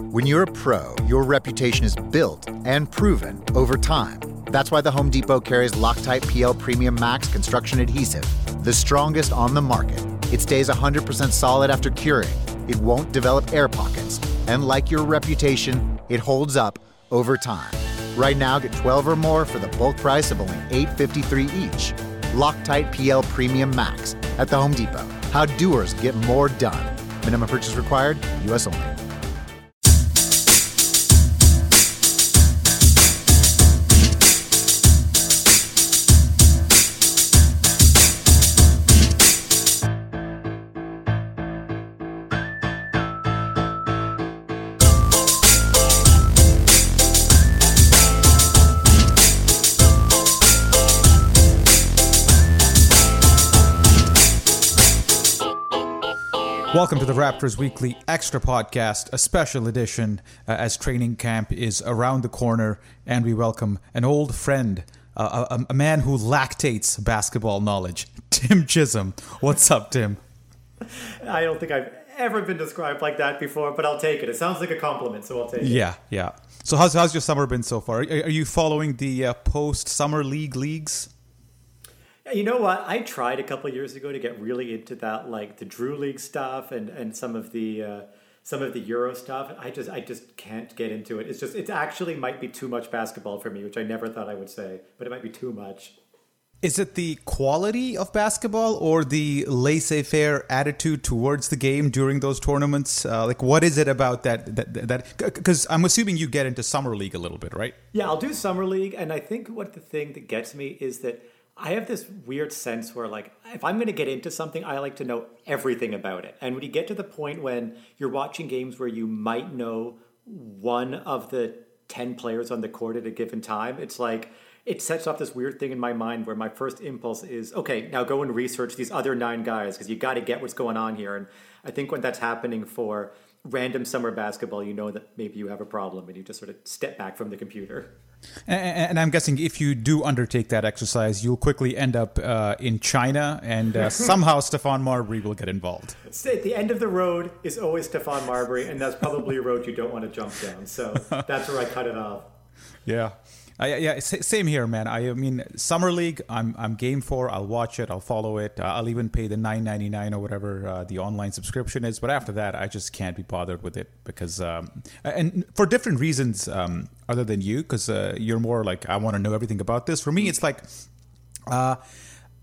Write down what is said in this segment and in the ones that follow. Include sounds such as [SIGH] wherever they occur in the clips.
When you're a pro, your reputation is built and proven over time. That's why the Home Depot carries Loctite PL Premium Max construction adhesive, the strongest on the market. It stays 100% solid after curing. It won't develop air pockets. And like your reputation, it holds up over time. Right now, get 12 or more for the bulk price of only $8.53 each. Loctite PL Premium Max at the Home Depot. How doers get more done. Minimum purchase required, U.S. only. Welcome to the Raptors Weekly Extra Podcast, a special edition uh, as training camp is around the corner, and we welcome an old friend, uh, a, a, man who lactates basketball knowledge, Tim Chisholm. What's up, Tim? I don't think I've ever been described like that before, but I'll take it. It sounds like a compliment, so I'll take it. Yeah, yeah. So, how's, how's your summer been so far? Are, are you following the uh, post summer league leagues? You know what? I tried a couple years ago to get really into that, like the Drew League stuff and and some of the uh, some of the Euro stuff. I just I just can't get into it. It's just it actually might be too much basketball for me, which I never thought I would say, but it might be too much. Is it the quality of basketball or the laissez-faire attitude towards the game during those tournaments? Uh, like, what is it about that that that? Because I'm assuming you get into summer league a little bit, right? Yeah, I'll do summer league, and I think what the thing that gets me is that I have this weird sense where, like, if I'm going to get into something, I like to know everything about it. And when you get to the point when you're watching games where you might know one of the 10 players on the court at a given time, it's like, it sets off this weird thing in my mind where my first impulse is, okay, now go and research these other nine guys because you got to get what's going on here. And I think when that's happening for random summer basketball, you know that maybe you have a problem and you just sort of step back from the computer. And, and I'm guessing if you do undertake that exercise, you'll quickly end up uh, in China, and uh, [LAUGHS] somehow Stephon Marbury will get involved. At the end of the road is always Stephon Marbury, and that's probably a road you don't want to jump down. So [LAUGHS] that's where I cut it off. Yeah. Uh, yeah, same here, man. I mean, summer league, I'm I'm game for. I'll watch it. I'll follow it. Uh, I'll even pay the nine ninety nine or whatever uh, the online subscription is. But after that, I just can't be bothered with it because, um, and for different reasons, um, other than you, because uh, you're more like I want to know everything about this. For me, it's like, uh,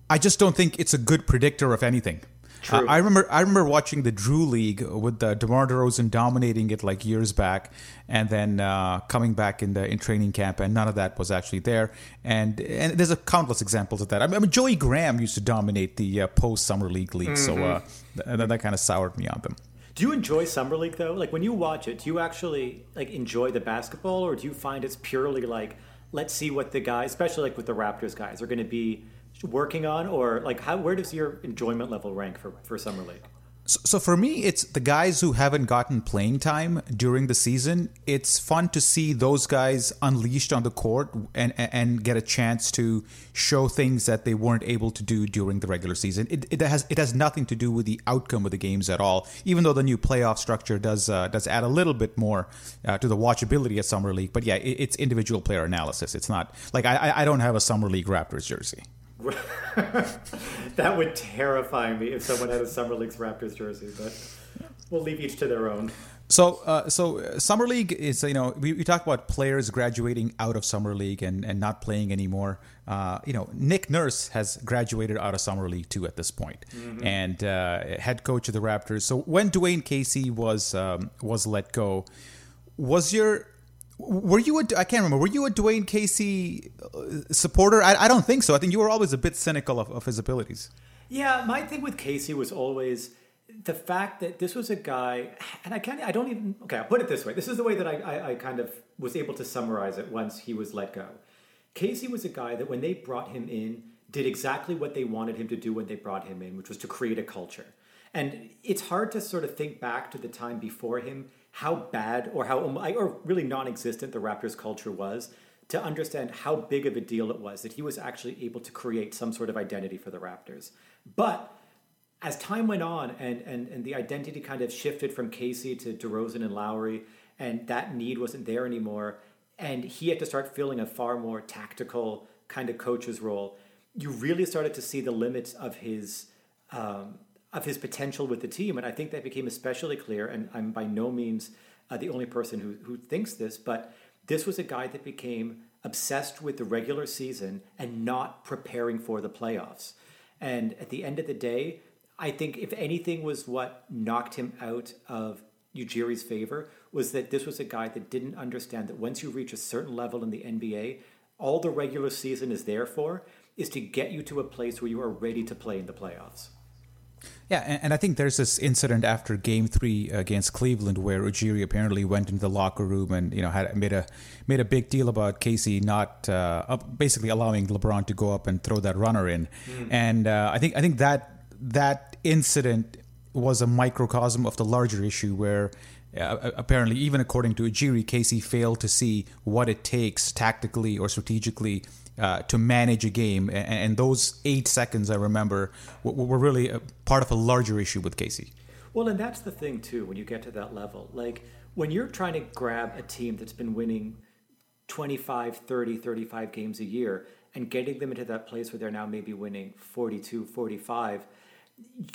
I just don't think it's a good predictor of anything. Uh, I remember I remember watching the Drew League with the DeMar DeRozan dominating it like years back, and then uh, coming back in the in training camp, and none of that was actually there. And and there's a countless examples of that. I mean, Joey Graham used to dominate the uh, post summer league league, mm-hmm. so uh, th- that, that kind of soured me on them. Do you enjoy summer league though? Like when you watch it, do you actually like enjoy the basketball, or do you find it's purely like let's see what the guys, especially like with the Raptors guys, are going to be working on, or like how where does your enjoyment level rank for for summer league? So, for me, it's the guys who haven't gotten playing time during the season. It's fun to see those guys unleashed on the court and and get a chance to show things that they weren't able to do during the regular season. It, it has it has nothing to do with the outcome of the games at all. Even though the new playoff structure does uh, does add a little bit more uh, to the watchability of summer league. But yeah, it, it's individual player analysis. It's not like I I don't have a summer league Raptors jersey. [LAUGHS] that would terrify me if someone had a Summer League's Raptors jersey, but we'll leave each to their own. So, uh, so uh, summer league is you know we, we talk about players graduating out of summer league and, and not playing anymore. Uh, you know, Nick Nurse has graduated out of summer league too at this point, mm-hmm. and uh, head coach of the Raptors. So when Dwane Casey was um, was let go, was your were you a I can't remember were you a Dwane Casey uh, supporter? I, I don't think so. I think you were always a bit cynical of, of his abilities. Yeah, my thing with Casey was always the fact that this was a guy, and I can't, I don't even, okay, I'll put it this way. This is the way that I, I, I, kind of was able to summarize it once he was let go. Casey was a guy that when they brought him in, did exactly what they wanted him to do when they brought him in, which was to create a culture. And it's hard to sort of think back to the time before him, how bad or how, or really non existent the Raptors culture was, to understand how big of a deal it was that he was actually able to create some sort of identity for the Raptors. But as time went on and, and, and the identity kind of shifted from Casey to DeRozan and Lowry, and that need wasn't there anymore, and he had to start filling a far more tactical kind of coach's role, you really started to see the limits of his um, of his potential with the team, and I think that became especially clear. And I'm by no means uh, the only person who who thinks this, but this was a guy that became obsessed with the regular season and not preparing for the playoffs. And at the end of the day, I think if anything was what knocked him out of Ujiri's favor was that this was a guy that didn't understand that once you reach a certain level in the NBA, all the regular season is there for is to get you to a place where you are ready to play in the playoffs. Yeah, and, and I think there's this incident after Game Three against Cleveland where Ujiri apparently went into the locker room and you know had made a made a big deal about Casey not uh, basically allowing LeBron to go up and throw that runner in, mm. and uh, I think I think that that incident was a microcosm of the larger issue where uh, apparently, even according to Ujiri, Casey failed to see what it takes tactically or strategically uh, to manage a game. And, and, those eight seconds, I remember, were really a part of a larger issue with Casey. Well, and that's the thing, too, when you get to that level. Like, when you're trying to grab a team that's been winning 25, 30, 35 games a year and getting them into that place where they're now maybe winning 42, 45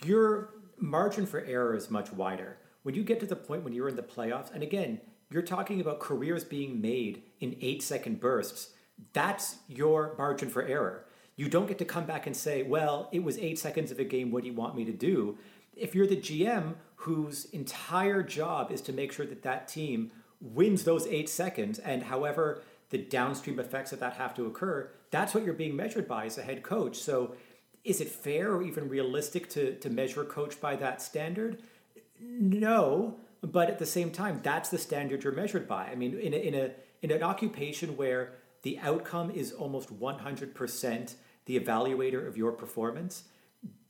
your margin for error is much wider. When you get to the point when you're in the playoffs, and again, you're talking about careers being made in eight second bursts, that's your margin for error. You don't get to come back and say, well, it was eight seconds of a game, what do you want me to do? If you're the GM whose entire job is to make sure that that team wins those eight seconds, and however the downstream effects of that have to occur, that's what you're being measured by as a head coach. So is it fair or even realistic to, to measure a coach by that standard? No, but at the same time, that's the standard you're measured by. I mean, in a, in a in an occupation where the outcome is almost 100% the evaluator of your performance,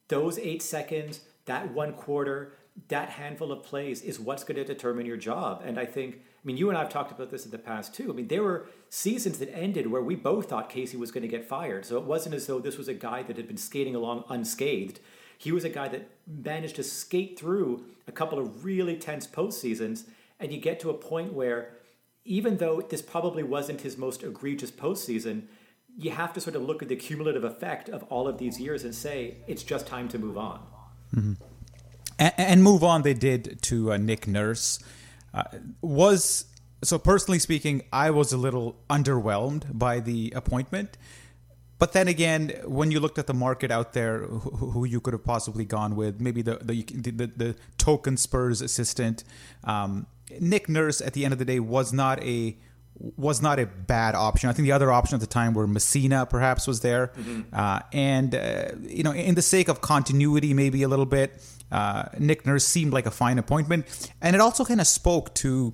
those eight seconds, that one quarter, that handful of plays is what's going to determine your job. And I think I mean, you and I have talked about this in the past too. I mean, there were seasons that ended where we both thought Casey was going to get fired. So it wasn't as though this was a guy that had been skating along unscathed. He was a guy that managed to skate through a couple of really tense postseasons, and you get to a point where, even though this probably wasn't his most egregious postseason, you have to sort of look at the cumulative effect of all of these years and say it's just time to move on. Mm-hmm. And, and, move on, they did to uh, Nick Nurse. Uh, was so personally speaking, I was a little underwhelmed by the appointment. But then again, when you looked at the market out there, who, who you could have possibly gone with, maybe the the the, the token Spurs assistant, um, Nick Nurse at the end of the day was not a was not a bad option. I think the other option at the time were Messina, perhaps, was there, mm-hmm. uh, and uh, you know, in the sake of continuity, maybe a little bit, uh, Nick Nurse seemed like a fine appointment, and it also kind of spoke to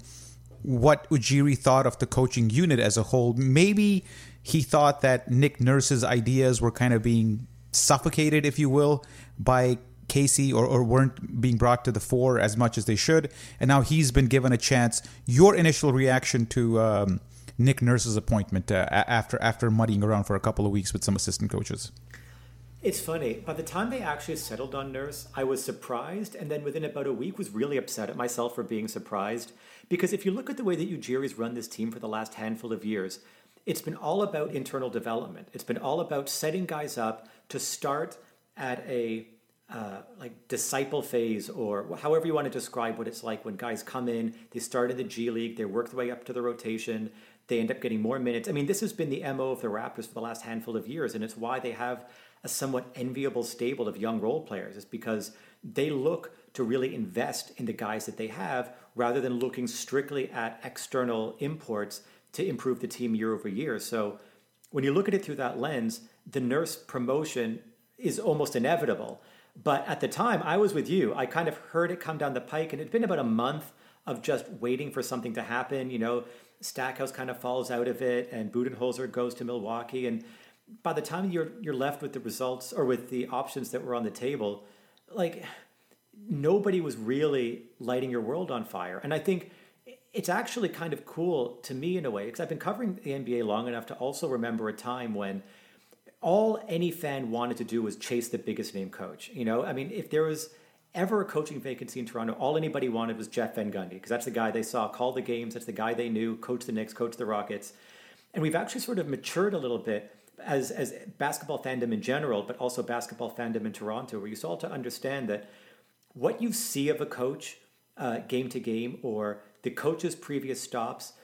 what Ujiri thought of the coaching unit as a whole. Maybe he thought that Nick Nurse's ideas were kind of being suffocated, if you will, by Casey or, or weren't being brought to the fore as much as they should. And now he's been given a chance. Your initial reaction to um, Nick Nurse's appointment uh, after after muddying around for a couple of weeks with some assistant coaches? It's funny. By the time they actually settled on Nurse, I was surprised, and then within about a week was really upset at myself for being surprised. Because if you look at the way that Ujiri's run this team for the last handful of years, it's been all about internal development. It's been all about setting guys up to start at a uh, like disciple phase, or however you want to describe what it's like when guys come in, they start in the G League, they work their way up to the rotation, they end up getting more minutes. I mean, this has been the MO of the Raptors for the last handful of years, and it's why they have a somewhat enviable stable of young role players. It's because they look to really invest in the guys that they have rather than looking strictly at external imports to improve the team year over year. So when you look at it through that lens, the nurse promotion is almost inevitable. But at the time, I was with you. I kind of heard it come down the pike, and it'd been about a month of just waiting for something to happen. You know, Stackhouse kind of falls out of it, and Budenholzer goes to Milwaukee. And by the time you're you're left with the results or with the options that were on the table, like nobody was really lighting your world on fire. And I think it's actually kind of cool to me in a way because I've been covering the NBA long enough to also remember a time when all any fan wanted to do was chase the biggest name coach. You know, I mean, if there was ever a coaching vacancy in Toronto, all anybody wanted was Jeff Van Gundy because that's the guy they saw call the games, that's the guy they knew, coach the Knicks, coach the Rockets. And we've actually sort of matured a little bit as as basketball fandom in general, but also basketball fandom in Toronto, where you start to understand that what you see of a coach uh, game to game or the coach's previous stops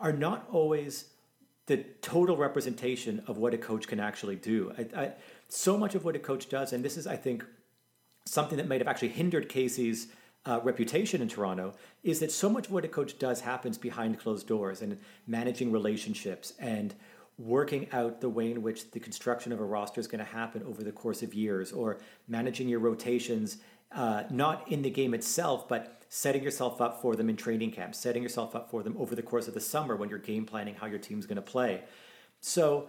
are not always the total representation of what a coach can actually do. I, I, so much of what a coach does, and this is, I think, something that might have actually hindered Casey's uh, reputation in Toronto, is that so much of what a coach does happens behind closed doors and managing relationships and working out the way in which the construction of a roster is going to happen over the course of years or managing your rotations, uh, not in the game itself, but setting yourself up for them in training camp, setting yourself up for them over the course of the summer when you're game planning how your team's going to play. So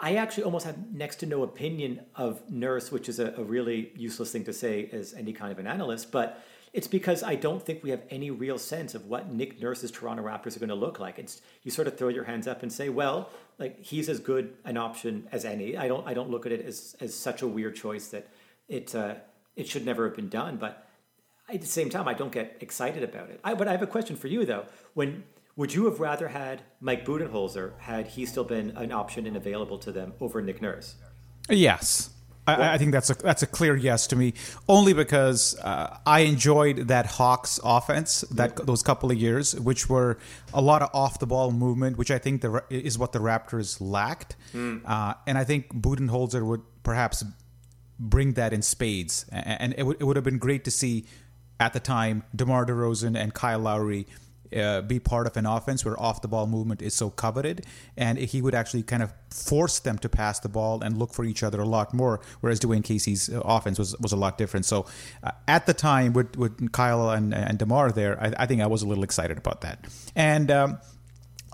I actually almost have next to no opinion of Nurse, which is a, a, really useless thing to say as any kind of an analyst, but it's because I don't think we have any real sense of what Nick Nurse's Toronto Raptors are going to look like. It's you sort of throw your hands up and say, well, like he's as good an option as any. I don't I don't look at it as as such a weird choice that it uh, it should never have been done, but at the same time, I don't get excited about it. I, but I have a question for you though. When would you have rather had Mike Budenholzer had he still been an option and available to them over Nick Nurse? Yes. I, I, think that's a that's a clear yes to me. Only because uh, I enjoyed that Hawks offense that those couple of years, which were a lot of off the ball movement, which I think the, is what the Raptors lacked. Mm. Uh, and I think Budenholzer would perhaps bring that in spades, and it, w- it would have been great to see at the time, DeMar DeRozan and Kyle Lowry uh, be part of an offense where off the ball movement is so coveted. And he would actually kind of force them to pass the ball and look for each other a lot more, whereas Dwane Casey's uh, offense was, was a lot different. So uh, at the time, with, with Kyle and, and DeMar there, I, I, think I was a little excited about that. And um,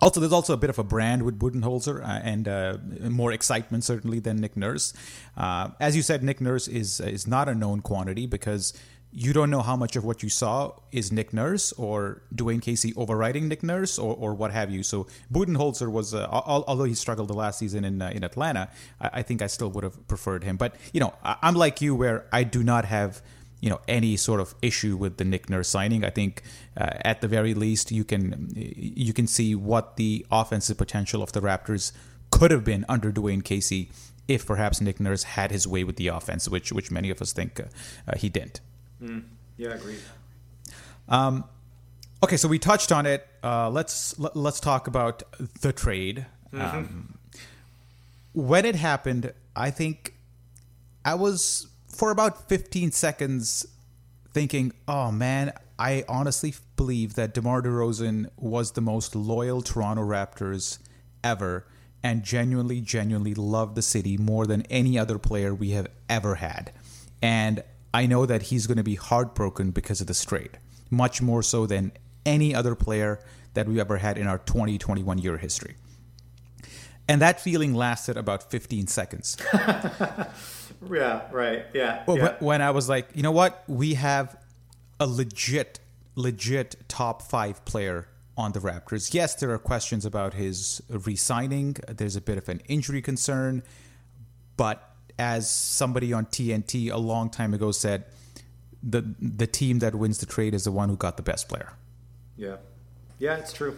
also, there's also a bit of a brand with Budenholzer uh, and uh, more excitement certainly than Nick Nurse. Uh, as you said, Nick Nurse is is not a known quantity because you don't know how much of what you saw is Nick Nurse or Dwane Casey overriding Nick Nurse or, or what have you. So Budenholzer was, uh, although he struggled the last season in uh, in Atlanta, I, I, think I still would have preferred him. But you know, I, am like you, where I do not have you know any sort of issue with the Nick Nurse signing. I think uh, at the very least you can you can see what the offensive potential of the Raptors could have been under Dwane Casey if perhaps Nick Nurse had his way with the offense, which which many of us think uh, uh, he didn't. Mm, yeah, agreed. Um, okay, so we touched on it. Uh, let's let, us let us talk about the trade. Mm-hmm. Um, when it happened, I think I was for about 15 seconds thinking, "Oh man, I honestly believe that DeMar DeRozan was the most loyal Toronto Raptors ever." And genuinely, genuinely loved the city more than any other player we have ever had. And I know that he's going to be heartbroken because of this trade, much more so than any other player that we've ever had in our 2021 year history. And that feeling lasted about 15 seconds. [LAUGHS] yeah, right. Yeah, well, yeah. When I was like, you know what? We have a legit, legit top five player on the Raptors. Yes, there are questions about his re signing, there's a bit of an injury concern, but as somebody on TNT a long time ago said, the the team that wins the trade is the one who got the best player. Yeah, yeah, it's true.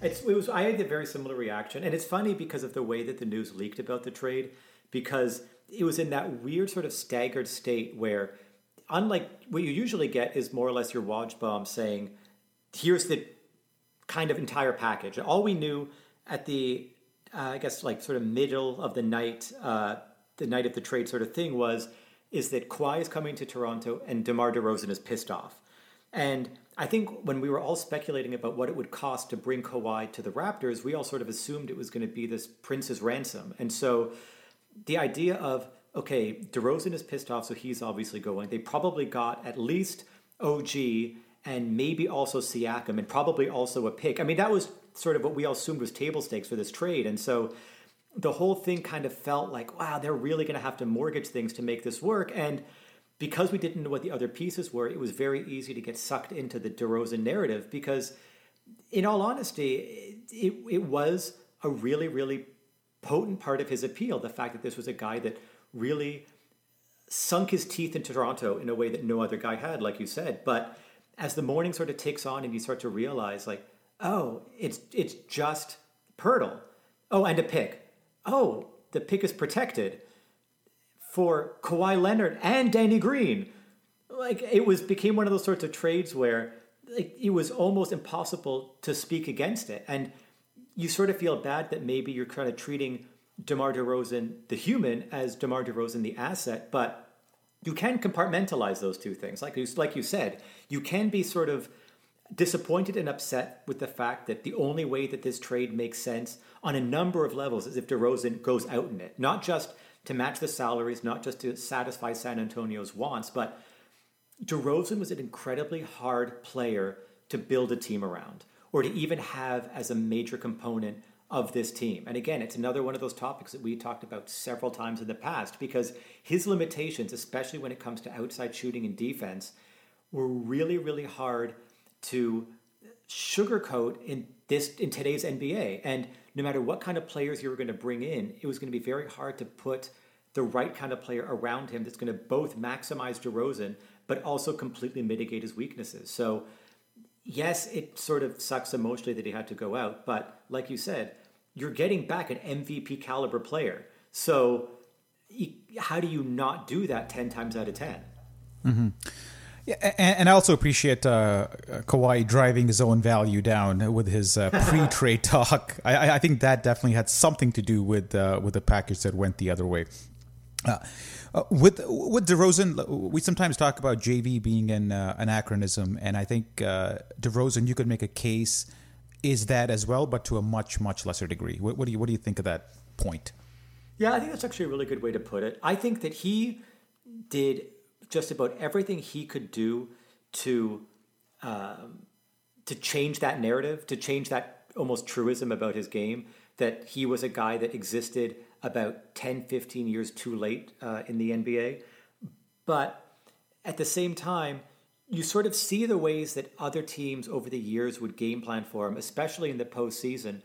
It's, it was I had a very similar reaction, and it's funny because of the way that the news leaked about the trade. Because it was in that weird sort of staggered state where, unlike what you usually get, is more or less your Woj bomb saying, "Here's the kind of entire package." All we knew at the, uh, I guess, like sort of middle of the night, uh, the night of the trade sort of thing was, is that Kawhi is coming to Toronto and DeMar DeRozan is pissed off, and I think when we were all speculating about what it would cost to bring Kawhi to the Raptors, we all sort of assumed it was going to be this prince's ransom. And so the idea of, okay, DeRozan is pissed off, so he's obviously going. They probably got at least OG and maybe also Siakam and probably also a pick. I mean, that was sort of what we all assumed was table stakes for this trade. And so the whole thing kind of felt like, wow, they're really going to have to mortgage things to make this work. And because we didn't know what the other pieces were, it was very easy to get sucked into the DeRozan narrative because, in all honesty, it, it was a really, really potent part of his appeal. The fact that this was a guy that really sunk his teeth into Toronto in a way that no other guy had, like you said. But as the morning sort of takes on and you start to realize, like, oh, it's it's just Poeltl. Oh, and a pick. Oh, the pick is protected for Kawhi Leonard and Danny Green. Like it was became one of those sorts of trades where like it was almost impossible to speak against it. And you sort of feel bad that maybe you're kind of treating DeMar DeRozan, the human, as DeMar DeRozan, the asset, but you can compartmentalize those two things. Like you, like you said, you can be sort of disappointed and upset with the fact that the only way that this trade makes sense on a number of levels as if DeRozan goes out in it, not just to match the salaries, not just to satisfy San Antonio's wants, but DeRozan was an incredibly hard player to build a team around or to even have as a major component of this team. And again, it's another one of those topics that we talked about several times in the past because his limitations, especially when it comes to outside shooting and defense, were really, really hard to sugarcoat in this in today's NBA. And no matter what kind of players you were going to bring in, it was going to be very hard to put the right kind of player around him that's going to both maximize DeRozan but also completely mitigate his weaknesses. So, yes, it sort of sucks emotionally that he had to go out, but like you said, you're getting back an MVP caliber player. So, how do you not do that 10 times out of 10? Mm-hmm. Yeah, and, and, I also appreciate uh, Kawhi driving his own value down with his uh, [LAUGHS] pre-trade talk. I, I, think that definitely had something to do with uh, with the package that went the other way. Uh, uh, with with DeRozan, we sometimes talk about JV being an uh, anachronism, and I think uh, DeRozan, you could make a case is that as well, but to a much much lesser degree. What, what do you what do you think of that point? Yeah, I think that's actually a really good way to put it. I think that he did just about everything he could do to um, to change that narrative, to change that almost truism about his game that he was a guy that existed about 10, 15 years too late uh, in the NBA. But at the same time, you sort of see the ways that other teams over the years would game plan for him, especially in the postseason.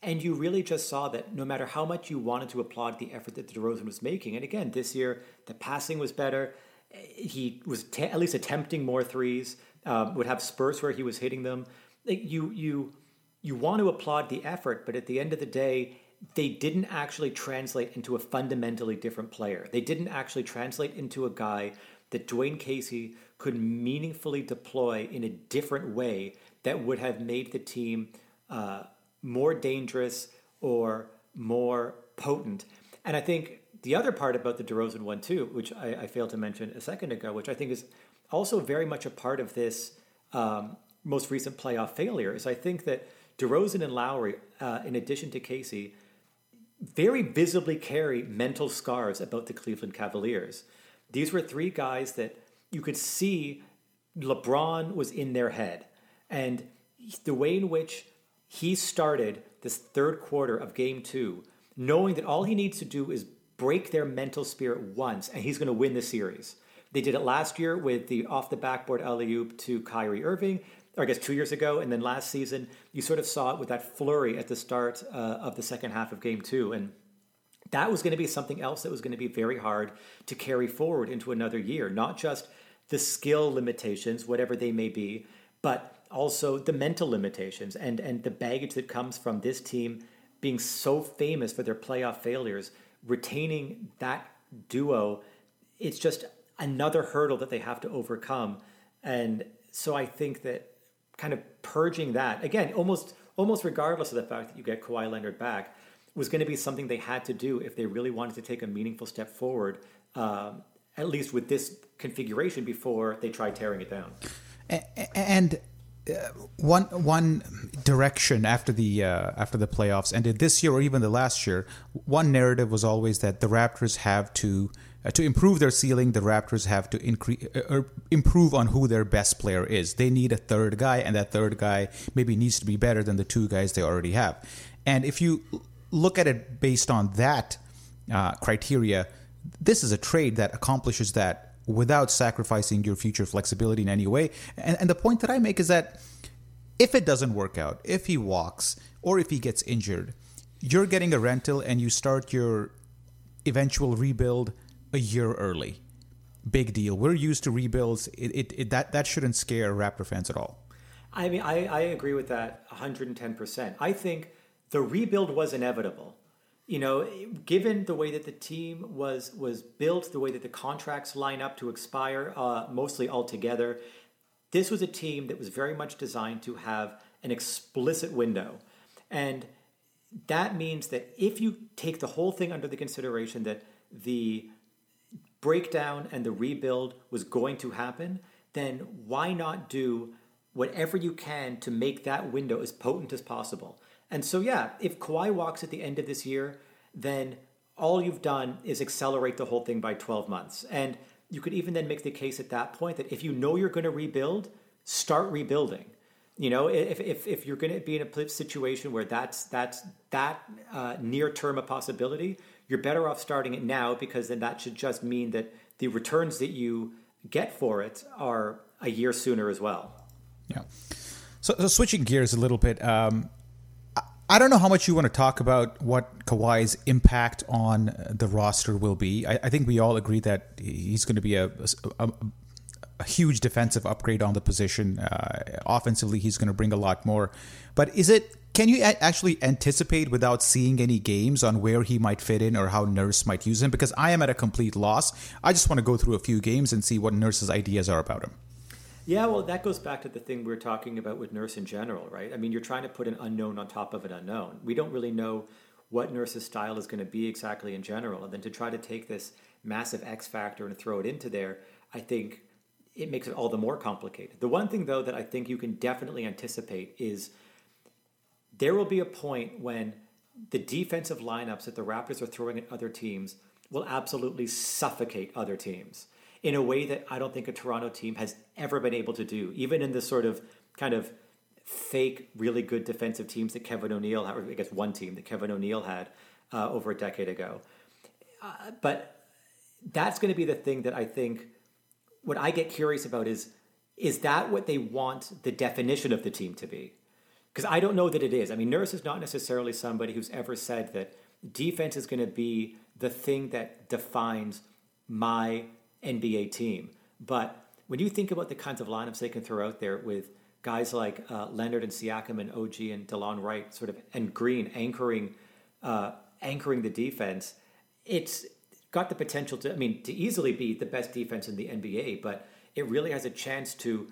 And you really just saw that no matter how much you wanted to applaud the effort that DeRozan was making, and again, this year the passing was better. He was t- at least attempting more threes. Um, would have spurts where he was hitting them. You, you, you want to applaud the effort, but at the end of the day, they didn't actually translate into a fundamentally different player. They didn't actually translate into a guy that Dwane Casey could meaningfully deploy in a different way that would have made the team uh, more dangerous or more potent. And I think the other part about the DeRozan one too, which I, I failed to mention a second ago, which I think is also very much a part of this um, most recent playoff failure, is I think that DeRozan and Lowry, uh, in addition to Casey, very visibly carry mental scars about the Cleveland Cavaliers. These were three guys that you could see LeBron was in their head. And the way in which he started this third quarter of game two, knowing that all he needs to do is break their mental spirit once and he's going to win the series. They did it last year with the off the backboard alley oop to Kyrie Irving or I guess two years ago, and then last season, you sort of saw it with that flurry at the start uh, of the second half of game two. And that was going to be something else that was going to be very hard to carry forward into another year, not just the skill limitations, whatever they may be, but also the mental limitations and, and the baggage that comes from this team being so famous for their playoff failures, retaining that duo, it's just another hurdle that they have to overcome. And so I think that kind of purging that again, almost almost regardless of the fact that you get Kawhi Leonard back, was going to be something they had to do if they really wanted to take a meaningful step forward. Um, at least with this configuration before they tried tearing it down. And one one direction after the uh, after the playoffs ended this year or even the last year, one narrative was always that the Raptors have to uh, to improve their ceiling. The Raptors have to increase uh, or improve on who their best player is. They need a third guy, and that third guy maybe needs to be better than the two guys they already have. And if you look at it based on that uh, criteria, this is a trade that accomplishes that without sacrificing your future flexibility in any way. And, and the point that I make is that if it doesn't work out, if he walks or if he gets injured, you're getting a rental and you start your eventual rebuild a year early. Big deal. We're used to rebuilds. It, it, it, that that shouldn't scare Raptor fans at all. I mean, I, I agree with that 110%. I think the rebuild was inevitable you know, given the way that the team was was built, the way that the contracts line up to expire, uh, mostly altogether, this was a team that was very much designed to have an explicit window, and that means that if you take the whole thing under the consideration that the breakdown and the rebuild was going to happen, then why not do whatever you can to make that window as potent as possible? And so, yeah, if Kawhi walks at the end of this year, then all you've done is accelerate the whole thing by 12 months. And you could even then make the case at that point that if you know you're going to rebuild, start rebuilding. You know, if, if, if you're going to be in a situation where that's that's that uh, near term a possibility, you're better off starting it now because then that should just mean that the returns that you get for it are a year sooner as well. Yeah. So, so switching gears a little bit, um, I don't know how much you want to talk about what Kawhi's impact on the roster will be. I, I think we all agree that he's going to be a, a, a huge defensive upgrade on the position. Uh, offensively, he's going to bring a lot more. But is it? Can you a- actually anticipate without seeing any games on where he might fit in or how Nurse might use him? Because I am at a complete loss. I just want to go through a few games and see what Nurse's ideas are about him. Yeah, well, that goes back to the thing we are talking about with Nurse in general, right? I mean, you're trying to put an unknown on top of an unknown. We don't really know what Nurse's style is going to be exactly in general. And then to try to take this massive X factor and throw it into there, I think it makes it all the more complicated. The one thing, though, that I think you can definitely anticipate is there will be a point when the defensive lineups that the Raptors are throwing at other teams will absolutely suffocate other teams in a way that I don't think a Toronto team has ever been able to do, even in the sort of kind of fake, really good defensive teams that Kevin O'Neill, or I guess one team that Kevin O'Neill had uh, over a decade ago. Uh, but that's going to be the thing that I think. What I get curious about is is that what they want the definition of the team to be? Because I don't know that it is. I mean, Nurse is not necessarily somebody who's ever said that defense is going to be the thing that defines my NBA team. But when you think about the kinds of lineups they can throw out there with guys like uh, Leonard and Siakam and OG and Delon Wright, sort of, and Green anchoring, uh, anchoring the defense, it's got the potential to, I mean, to easily be the best defense in the NBA. But it really has a chance to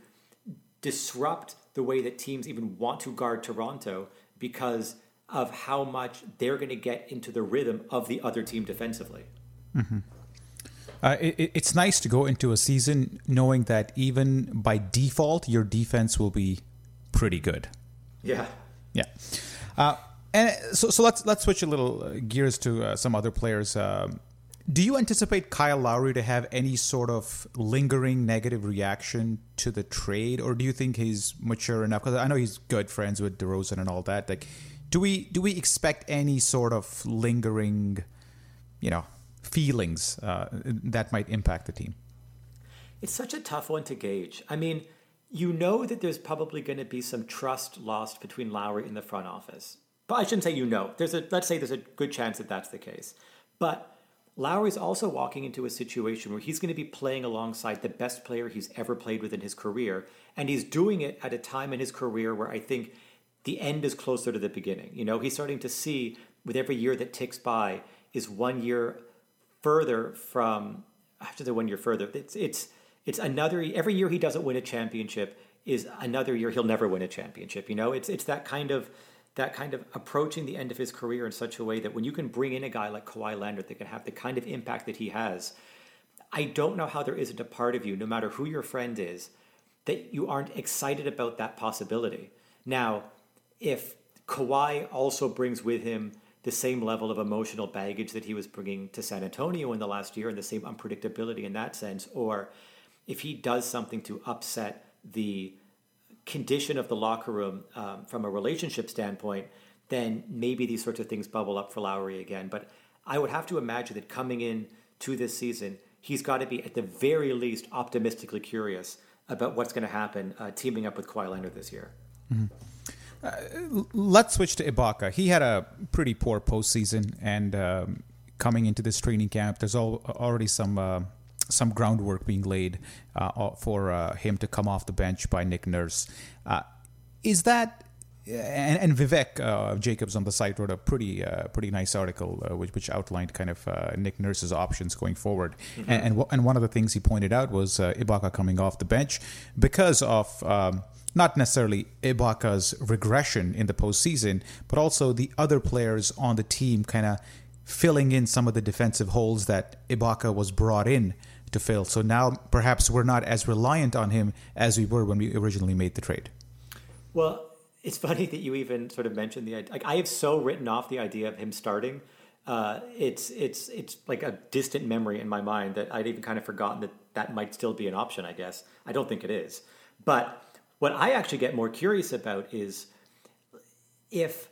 disrupt the way that teams even want to guard Toronto because of how much they're going to get into the rhythm of the other team defensively. Mm-hmm. Uh, it, it's nice to go into a season knowing that even by default, your defense will be pretty good. Yeah. Yeah. Uh, and so, so let's let's switch a little uh, gears to uh, some other players. Um, do you anticipate Kyle Lowry to have any sort of lingering negative reaction to the trade, or do you think he's mature enough? Because I know he's good friends with DeRozan and all that. Like, do we do we expect any sort of lingering, you know, feelings uh, that might impact the team? It's such a tough one to gauge. I mean, you know that there's probably going to be some trust lost between Lowry and the front office. But I shouldn't say you know. There's a let's say there's a good chance that that's the case. But Lowry's also walking into a situation where he's going to be playing alongside the best player he's ever played with in his career, and he's doing it at a time in his career where I think the end is closer to the beginning. You know, he's starting to see with every year that ticks by is one year further from after the one year further. It's it's it's another every year he doesn't win a championship is another year he'll never win a championship. You know, it's it's that kind of that kind of approaching the end of his career in such a way that when you can bring in a guy like Kawhi Leonard that can have the kind of impact that he has, I don't know how there isn't a part of you, no matter who your friend is, that you aren't excited about that possibility. Now, if Kawhi also brings with him the same level of emotional baggage that he was bringing to San Antonio in the last year and the same unpredictability in that sense, or if he does something to upset the condition of the locker room um, from a relationship standpoint, then maybe these sorts of things bubble up for Lowry again. But I would have to imagine that coming in to this season, he's got to be at the very least optimistically curious about what's going to happen uh, teaming up with Kawhi Leonard this year. Mm-hmm. Uh, let's switch to Ibaka. He had a pretty poor postseason, and um, coming into this training camp, there's all, already some uh, some groundwork being laid uh, for uh, him to come off the bench by Nick Nurse. Uh, is that and, and Vivek uh, Jacobs on the site wrote a pretty uh, pretty nice article uh, which, which outlined kind of Nick Nurse's options going forward. Mm-hmm. And, and, w- and one of the things he pointed out was Ibaka coming off the bench because of. Um, not necessarily Ibaka's regression in the postseason, but also the other players on the team kind of filling in some of the defensive holes that Ibaka was brought in to fill. So now perhaps we're not as reliant on him as we were when we originally made the trade. Well, it's funny that you even sort of mentioned the idea. Like I have so written off the idea of him starting. Uh, it's it's it's like a distant memory in my mind that I'd even kind of forgotten that that might still be an option. I guess I don't think it is. But what I actually get more curious about is if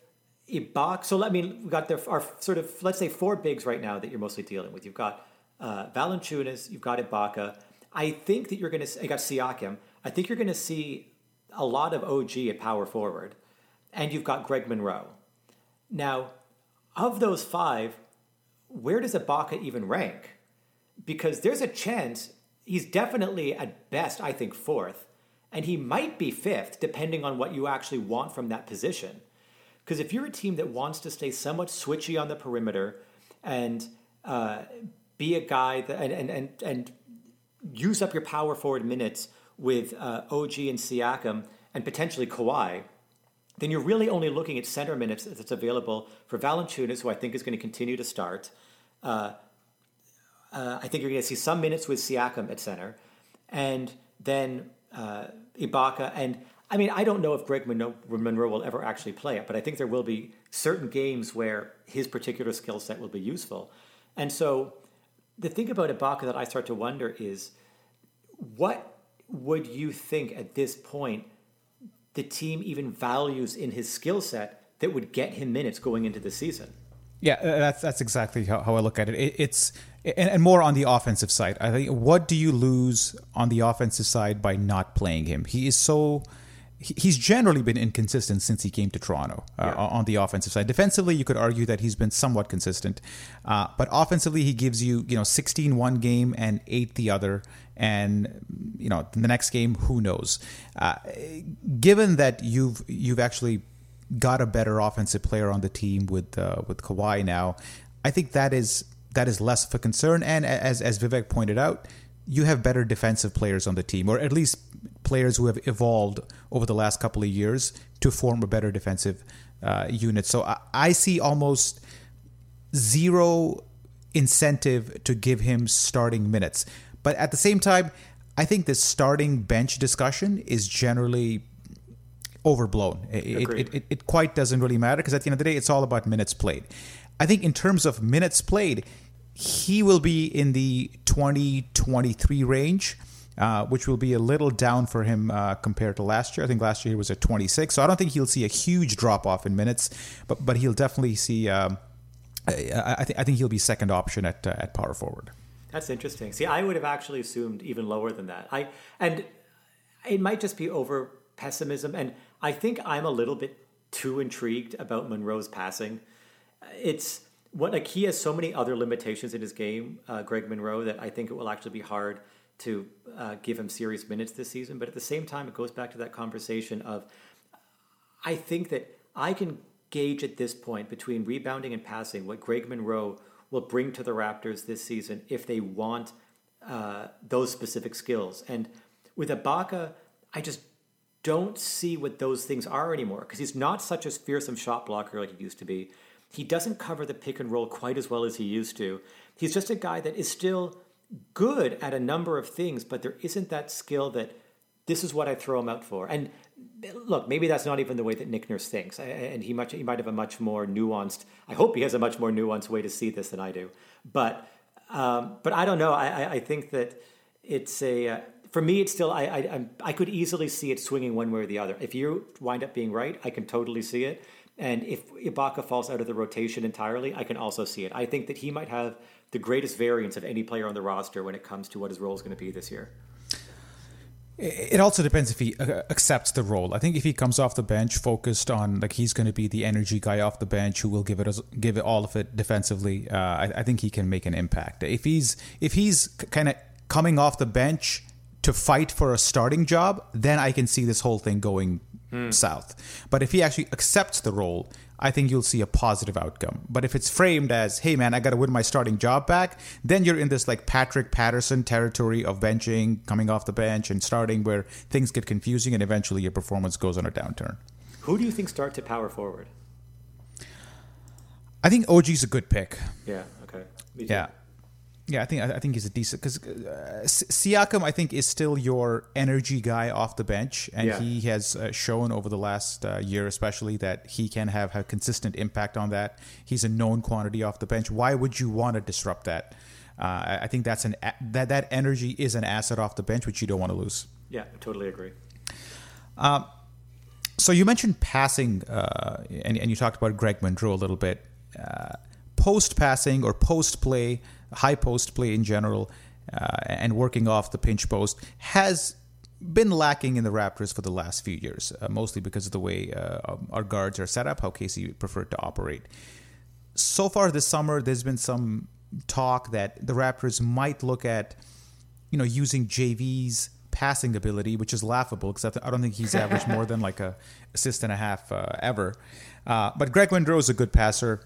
Ibaka. So I mean, we've got the, our sort of let's say four bigs right now that you're mostly dealing with. You've got uh, Valanciunas, you've got Ibaka. I think that you're going to. I got Siakam. I think you're going to see a lot of OG at power forward, and you've got Greg Monroe. Now, of those five, where does Ibaka even rank? Because there's a chance he's definitely at best, I think, fourth, and he might be fifth, depending on what you actually want from that position. Because if you're a team that wants to stay somewhat switchy on the perimeter and uh, be a guy that, and, and, and, and use up your power forward minutes with uh, OG and Siakam and potentially Kawhi, then you're really only looking at center minutes that's available for Valanciunas, who I think is going to continue to start. Uh, uh, I think you're going to see some minutes with Siakam at center, and then uh, Ibaka. And I mean, I don't know if Greg Monroe, Monroe will ever actually play it, but I think there will be certain games where his particular skill set will be useful. And so the thing about Ibaka that I start to wonder is what would you think at this point the team even values in his skill set that would get him minutes going into the season? Yeah, uh, that's that's exactly how, how I look at it. it it's and, and, more on the offensive side. I think what do you lose on the offensive side by not playing him? He is so he's generally been inconsistent since he came to Toronto uh, yeah. on the offensive side. Defensively, you could argue that he's been somewhat consistent, uh, but offensively, he gives you you know 16 one game and eight the other, and you know the next game, who knows? Uh, given that you've you've actually got a better offensive player on the team with uh, with Kawhi now, I think that is that is less of a concern. And as as Vivek pointed out, you have better defensive players on the team, or at least players who have evolved over the last couple of years to form a better defensive uh, unit. So I, I see almost zero incentive to give him starting minutes. But at the same time, I think the starting bench discussion is generally overblown. It, it, it, it, quite doesn't really matter because at the end of the day, it's all about minutes played. I think in terms of minutes played, he will be in the 20 23 range uh, which will be a little down for him uh, compared to last year. I think last year he was at 26, so I don't think he'll see a huge drop off in minutes, but but he'll definitely see. Um, I, I, think I think he'll be second option at uh, at power forward. That's interesting. See, I would have actually assumed even lower than that. I and it might just be over pessimism, and I think I'm a little bit too intrigued about Monroe's passing. It's what like he has so many other limitations in his game, uh, Greg Monroe, that I think it will actually be hard to uh, give him serious minutes this season. But at the same time, it goes back to that conversation of I think that I can gauge at this point between rebounding and passing what Greg Monroe will bring to the Raptors this season if they want uh, those specific skills. And with Ibaka, I just don't see what those things are anymore because he's not such a fearsome shot blocker like he used to be. He doesn't cover the pick and roll quite as well as he used to. He's just a guy that is still good at a number of things, but there isn't that skill that this is what I throw him out for. And look, maybe that's not even the way that Nick Nurse thinks, and he much he might have a much more nuanced. I hope he has a much more nuanced way to see this than I do. But um, but I don't know. I, I think that it's a uh, for me. It's still I, I I could easily see it swinging one way or the other. If you wind up being right, I can totally see it. And if Ibaka falls out of the rotation entirely, I can also see it. I think that he might have the greatest variance of any player on the roster when it comes to what his role is going to be this year. It also depends if he uh, accepts the role. I think if he comes off the bench focused on like he's going to be the energy guy off the bench who will give it give it all of it defensively, uh, I, I, think he can make an impact. If he's if he's kind of coming off the bench to fight for a starting job, then I can see this whole thing going mm. south. But if he actually accepts the role I think you'll see a positive outcome. But if it's framed as, hey man, I got to win my starting job back, then you're in this like Patrick Patterson territory of benching, coming off the bench, and starting where things get confusing and eventually your performance goes on a downturn. Who do you think start to power forward? I think OG's a good pick. Yeah, okay. Yeah. Yeah, I think I think he's a decent because uh, Siakam I think is still your energy guy off the bench, and yeah. he has uh, shown over the last uh, year, especially, that he can have a consistent impact on that. He's a known quantity off the bench. Why would you want to disrupt that? Uh, I think that's an that that energy is an asset off the bench, which you don't want to lose. Yeah, I totally agree. Um, so you mentioned passing, uh, and, and you talked about Greg Monroe a little bit. Uh, post passing or post play high post play in general, uh, and working off the pinch post has been lacking in the Raptors for the last few years, uh, mostly because of the way uh, our guards are set up, how Casey preferred to operate. So far this summer, there's been some talk that the Raptors might look at, you know, using JV's passing ability, which is laughable because I don't think he's averaged more than like a assist and a half uh, ever. Uh, but Greg Monroe is a good passer.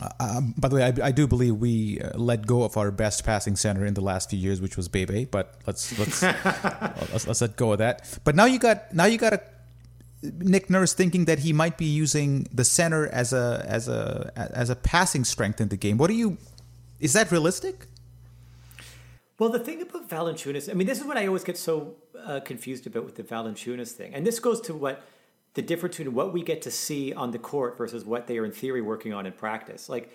Uh, um, by the way, I, I do believe we uh, let go of our best passing center in the last few years, which was Bebe. But let's let's, [LAUGHS] let's let's let go of that. But now you got now you got a Nick Nurse thinking that he might be using the center as a as a as a passing strength in the game. What do you? Is that realistic? Well, the thing about Valanciunas, I mean, this is what I always get so uh, confused about with the Valanciunas thing, and this goes to what the difference between what we get to see on the court versus what they are in theory working on in practice. Like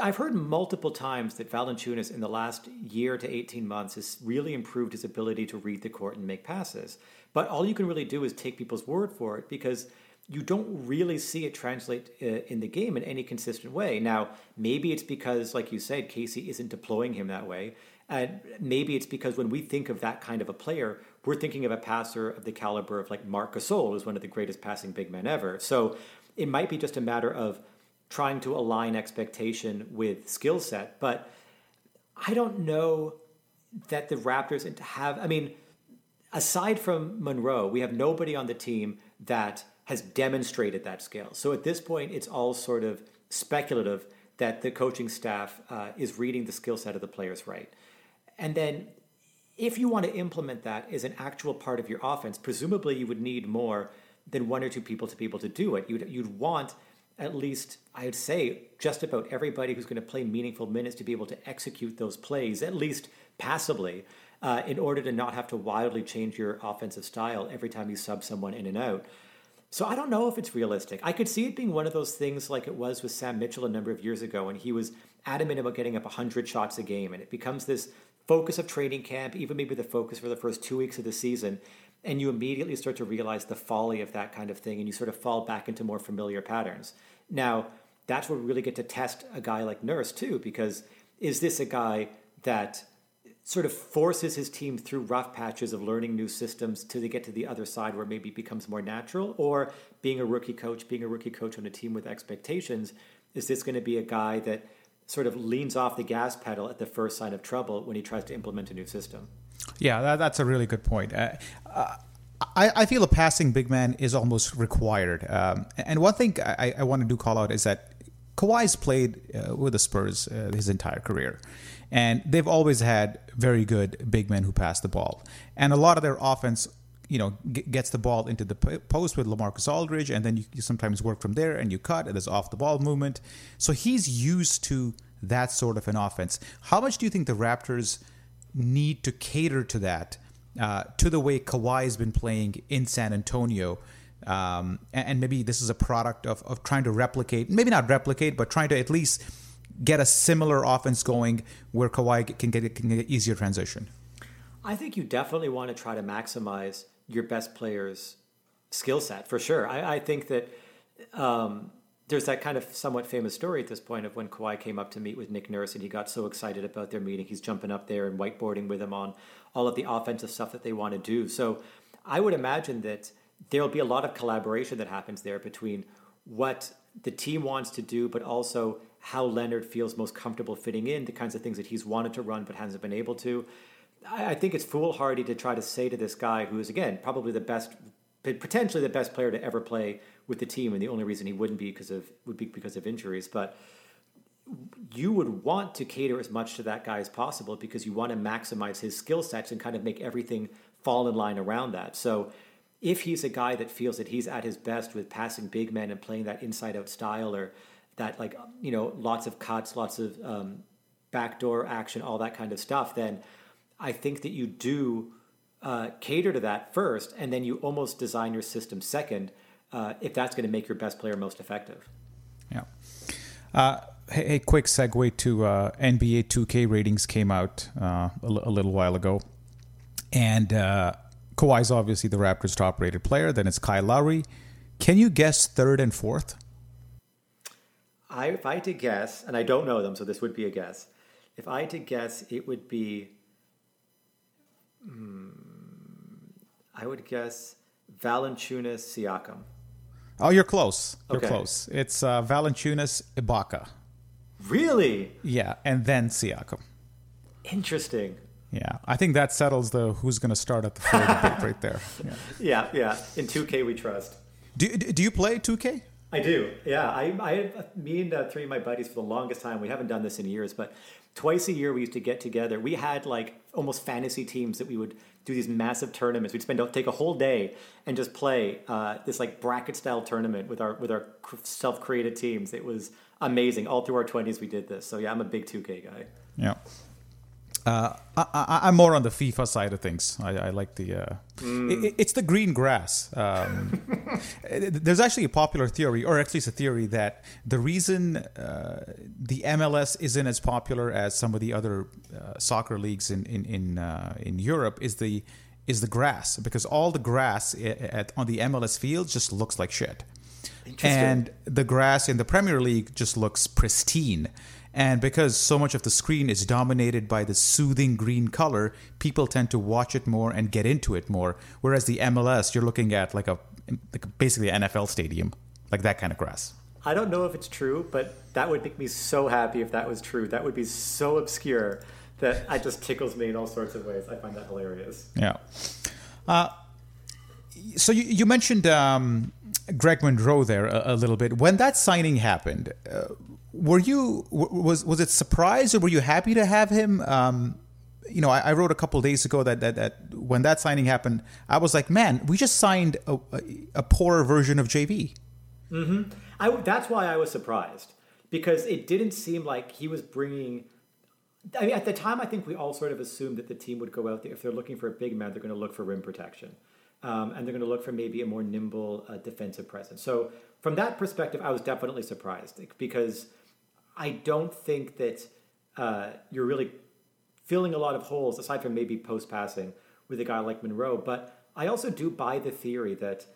I've heard multiple times that Valanciunas in the last year to 18 months has really improved his ability to read the court and make passes. But all you can really do is take people's word for it because you don't really see it translate uh, in the game in any consistent way. Now, maybe it's because, like you said, Casey isn't deploying him that way. And maybe it's because when we think of that kind of a player, we're thinking of a passer of the caliber of like Marc Gasol, who's one of the greatest passing big men ever. So it might be just a matter of trying to align expectation with skill set. But I don't know that the Raptors have. I mean, aside from Monroe, we have nobody on the team that has demonstrated that skill. So at this point, it's all sort of speculative that the coaching staff uh, is reading the skill set of the players right. And then if you want to implement that as an actual part of your offense, presumably you would need more than one or two people to be able to do it. You'd, you'd want at least, I'd say, just about everybody who's going to play meaningful minutes to be able to execute those plays, at least passively, uh, in order to not have to wildly change your offensive style every time you sub someone in and out. So I don't know if it's realistic. I could see it being one of those things like it was with Sam Mitchell a number of years ago when he was adamant about getting up 100 shots a game. And it becomes this focus of training camp, even maybe the focus for the first two weeks of the season, and you immediately start to realize the folly of that kind of thing, and you sort of fall back into more familiar patterns. Now, that's where we really get to test a guy like Nurse too, because is this a guy that sort of forces his team through rough patches of learning new systems till they get to the other side where maybe it becomes more natural? Or being a rookie coach, being a rookie coach on a team with expectations, is this going to be a guy that sort of leans off the gas pedal at the first sign of trouble when he tries to implement a new system. Yeah, that, that's a really good point. Uh, uh, I, I, feel a passing big man is almost required. Um, and one thing I, I want to do call out is that Kawhi's played uh, with the Spurs uh, his entire career, and they've always had very good big men who pass the ball. And a lot of their offense, you know, g- gets the ball into the post with LaMarcus Aldridge, and then you, you sometimes work from there and you cut, and there's off the ball movement. So he's used to that sort of an offense. How much do you think the Raptors need to cater to that, uh, to the way Kawhi has been playing in San Antonio? Um, and, and, maybe this is a product of, of trying to replicate, maybe not replicate, but trying to at least get a similar offense going where Kawhi can get, can get easier transition. I think you definitely want to try to maximize your best player's skill set for sure. I, I think that um, there's that kind of somewhat famous story at this point of when Kawhi came up to meet with Nick Nurse and he got so excited about their meeting, he's jumping up there and whiteboarding with him on all of the offensive stuff that they want to do. So I would imagine that there'll be a lot of collaboration that happens there between what the team wants to do, but also how Leonard feels most comfortable fitting in, the kinds of things that he's wanted to run but hasn't been able to. I, think it's foolhardy to try to say to this guy, who is again probably the best, potentially the best player to ever play with the team, and the only reason he wouldn't be because of would be because of injuries, but you would want to cater as much to that guy as possible because you want to maximize his skill sets and kind of make everything fall in line around that. So if he's a guy that feels that he's at his best with passing big men and playing that inside out style or that like you know lots of cuts, lots of um, backdoor action, all that kind of stuff, then I think that you do uh, cater to that first, and then you almost design your system second uh, if that's going to make your best player most effective. Yeah. Uh, hey, hey, quick segue to uh, NBA 2K ratings came out uh, a, l- a little while ago, and uh, Kawhi's obviously the Raptors' top-rated player. Then it's Kyle Lowry. Can you guess third and fourth? I, if I had to guess, and I don't know them, so this would be a guess. If I had to guess, it would be. Hmm, I would guess Valanciunas Siakam. Oh, you're close. You're okay. close. It's uh, Valanciunas Ibaka. Really? Yeah, and then Siakam. Interesting. Yeah, I think that settles the who's going to start at the four [LAUGHS] debate right there. Yeah. yeah, yeah. In 2K, we trust. Do do you play 2K? I do. Yeah, I, I, me and uh, three of my buddies for the longest time. We haven't done this in years, but twice a year we used to get together. We had like almost fantasy teams that we would do these massive tournaments. We'd spend take a whole day and just play uh, this like bracket style tournament with our with our self created teams. It was amazing. All through our twenties, we did this. So yeah, I'm a big 2K guy. Yeah. Uh, I, am more on the FIFA side of things. I, I like the. Uh, mm. it, it's the green grass. Um, [LAUGHS] there's actually a popular theory, or at least a theory, that the reason uh, the MLS isn't as popular as some of the other uh, soccer leagues in in in, uh, in Europe is the is the grass because all the grass at, on the MLS field just looks like shit, and the grass in the Premier League just looks pristine. And because so much of the screen is dominated by the soothing green color, people tend to watch it more and get into it more. Whereas the MLS, you're looking at like a like basically an NFL stadium, like that kind of grass. I don't know if it's true, but that would make me so happy if that was true. That would be so obscure that it just tickles me in all sorts of ways. I find that hilarious. Yeah. Uh, so you, you mentioned um, Greg Monroe there a, a, little bit. When that signing happened, uh, were you was was it surprised or were you happy to have him? Um, you know, I, I, wrote a couple days ago that, that that when that signing happened, I was like, man, we just signed a, a, poorer version of JV. Mm-hmm. I, that's why I was surprised because it didn't seem like he was bringing. I mean, at the time, I think we all sort of assumed that the team would go out there if they're looking for a big man, they're going to look for rim protection, um, and they're going to look for maybe a more nimble uh, defensive presence. So from that perspective, I was definitely surprised because I don't think that uh, you're really filling a lot of holes aside from maybe post passing with a guy like Monroe. But I also do buy the theory that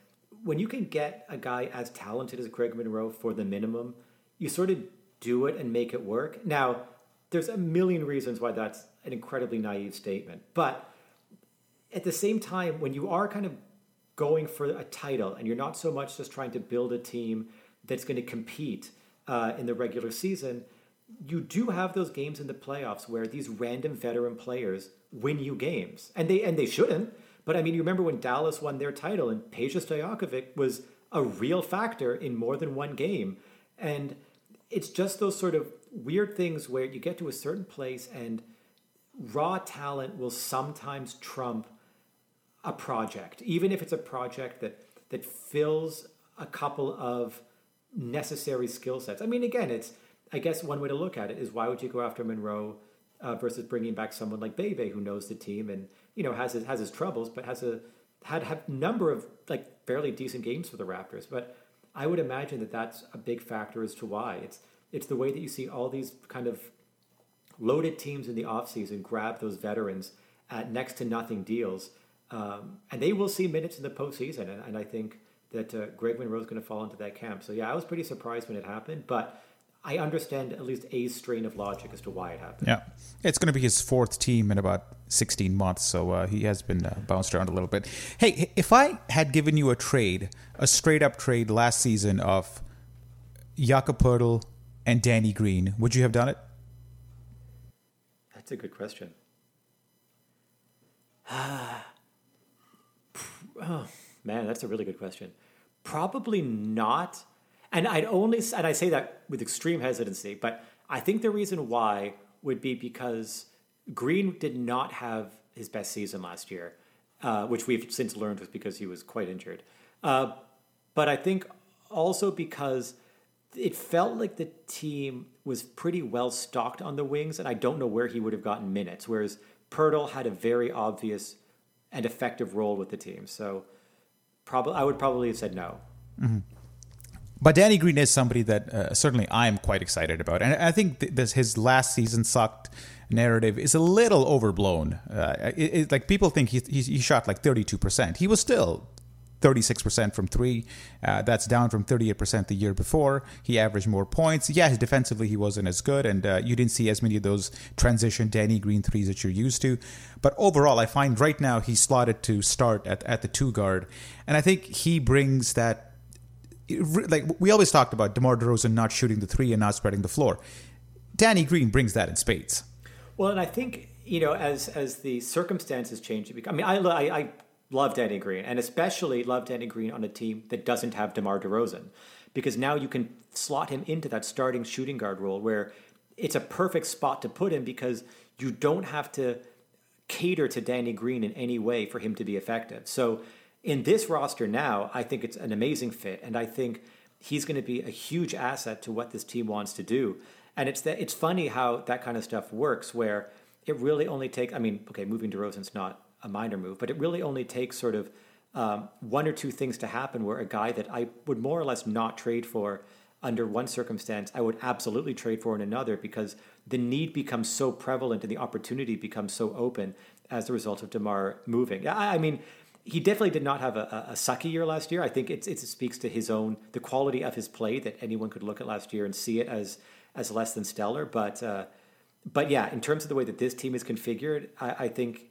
when you can get a guy as talented as Greg Monroe for the minimum, you sort of do it and make it work. Now, there's a million reasons why that's an incredibly naive statement. But at the same time, when you are kind of going for a title and you're not so much just trying to build a team that's going to compete uh, in the regular season, you do have those games in the playoffs where these random veteran players win you games, and they and they shouldn't. But I mean, you remember when Dallas won their title, and Peja Stojakovic was a real factor in more than one game, and it's just those sort of weird things where you get to a certain place and raw talent will sometimes trump a project, even if it's a project that that fills a couple of necessary skill sets. I mean, again, it's I guess one way to look at it is why would you go after Monroe uh, versus bringing back someone like Bebe who knows the team and you know has his, has his troubles, but has a had had number of like fairly decent games for the Raptors. But I would imagine that that's a big factor as to why it's it's the way that you see all these kind of loaded teams in the offseason grab those veterans at next to nothing deals. Um, and they will see minutes in the postseason. And, and I think that uh, Greg Monroe is going to fall into that camp. So, yeah, I was pretty surprised when it happened. But I understand at least a strain of logic as to why it happened. Yeah. It's going to be his fourth team in about 16 months. So uh, he has been uh, bounced around a little bit. Hey, if I had given you a trade, a straight up trade last season of Jakob Poeltl and Danny Green, would you have done it? That's a good question. [SIGHS] oh, man, that's a really good question. Probably not. And I'd only, and I say that with extreme hesitancy, but I think the reason why would be because Green did not have his best season last year, uh, which we've since learned was because he was quite injured. Uh, but I think also because it felt like the team was pretty well stocked on the wings, and I don't know where he would have gotten minutes. Whereas Poeltl had a very obvious and effective role with the team, so probably I would probably have said no. Mm-hmm. But Danny Green is somebody that uh, certainly I am quite excited about, and I think th- this his last season sucked narrative is a little overblown. Uh, it, it, like people think he, he, he shot like thirty two percent. He was still 36% from three. Uh, that's down from 38% the year before. He averaged more points. Yeah, defensively he wasn't as good, and uh, you didn't see as many of those transition Danny Green threes that you're used to. But overall, I find right now he's slotted to start at, at the two guard, and I think he brings that. Like we always talked about DeMar DeRozan not shooting the three and not spreading the floor. Danny Green brings that in spades. Well, and I think you know as as the circumstances change, I mean, I, I, I love Danny Green, and especially love Danny Green on a team that doesn't have DeMar DeRozan, because now you can slot him into that starting shooting guard role where it's a perfect spot to put him because you don't have to cater to Danny Green in any way for him to be effective. So in this roster now, I think it's an amazing fit, and I think he's going to be a huge asset to what this team wants to do. And it's that it's funny how that kind of stuff works, where it really only takes. I mean, okay, moving DeRozan's not a minor move, but it really only takes sort of um, one or two things to happen where a guy that I would more or less not trade for under one circumstance, I would absolutely trade for in another because the need becomes so prevalent and the opportunity becomes so open as a result of DeMar moving. I, I mean, he definitely did not have a, a, sucky year last year. I think it, it speaks to his own, the quality of his play that anyone could look at last year and see it as as less than stellar. But uh, but yeah, in terms of the way that this team is configured, I, I think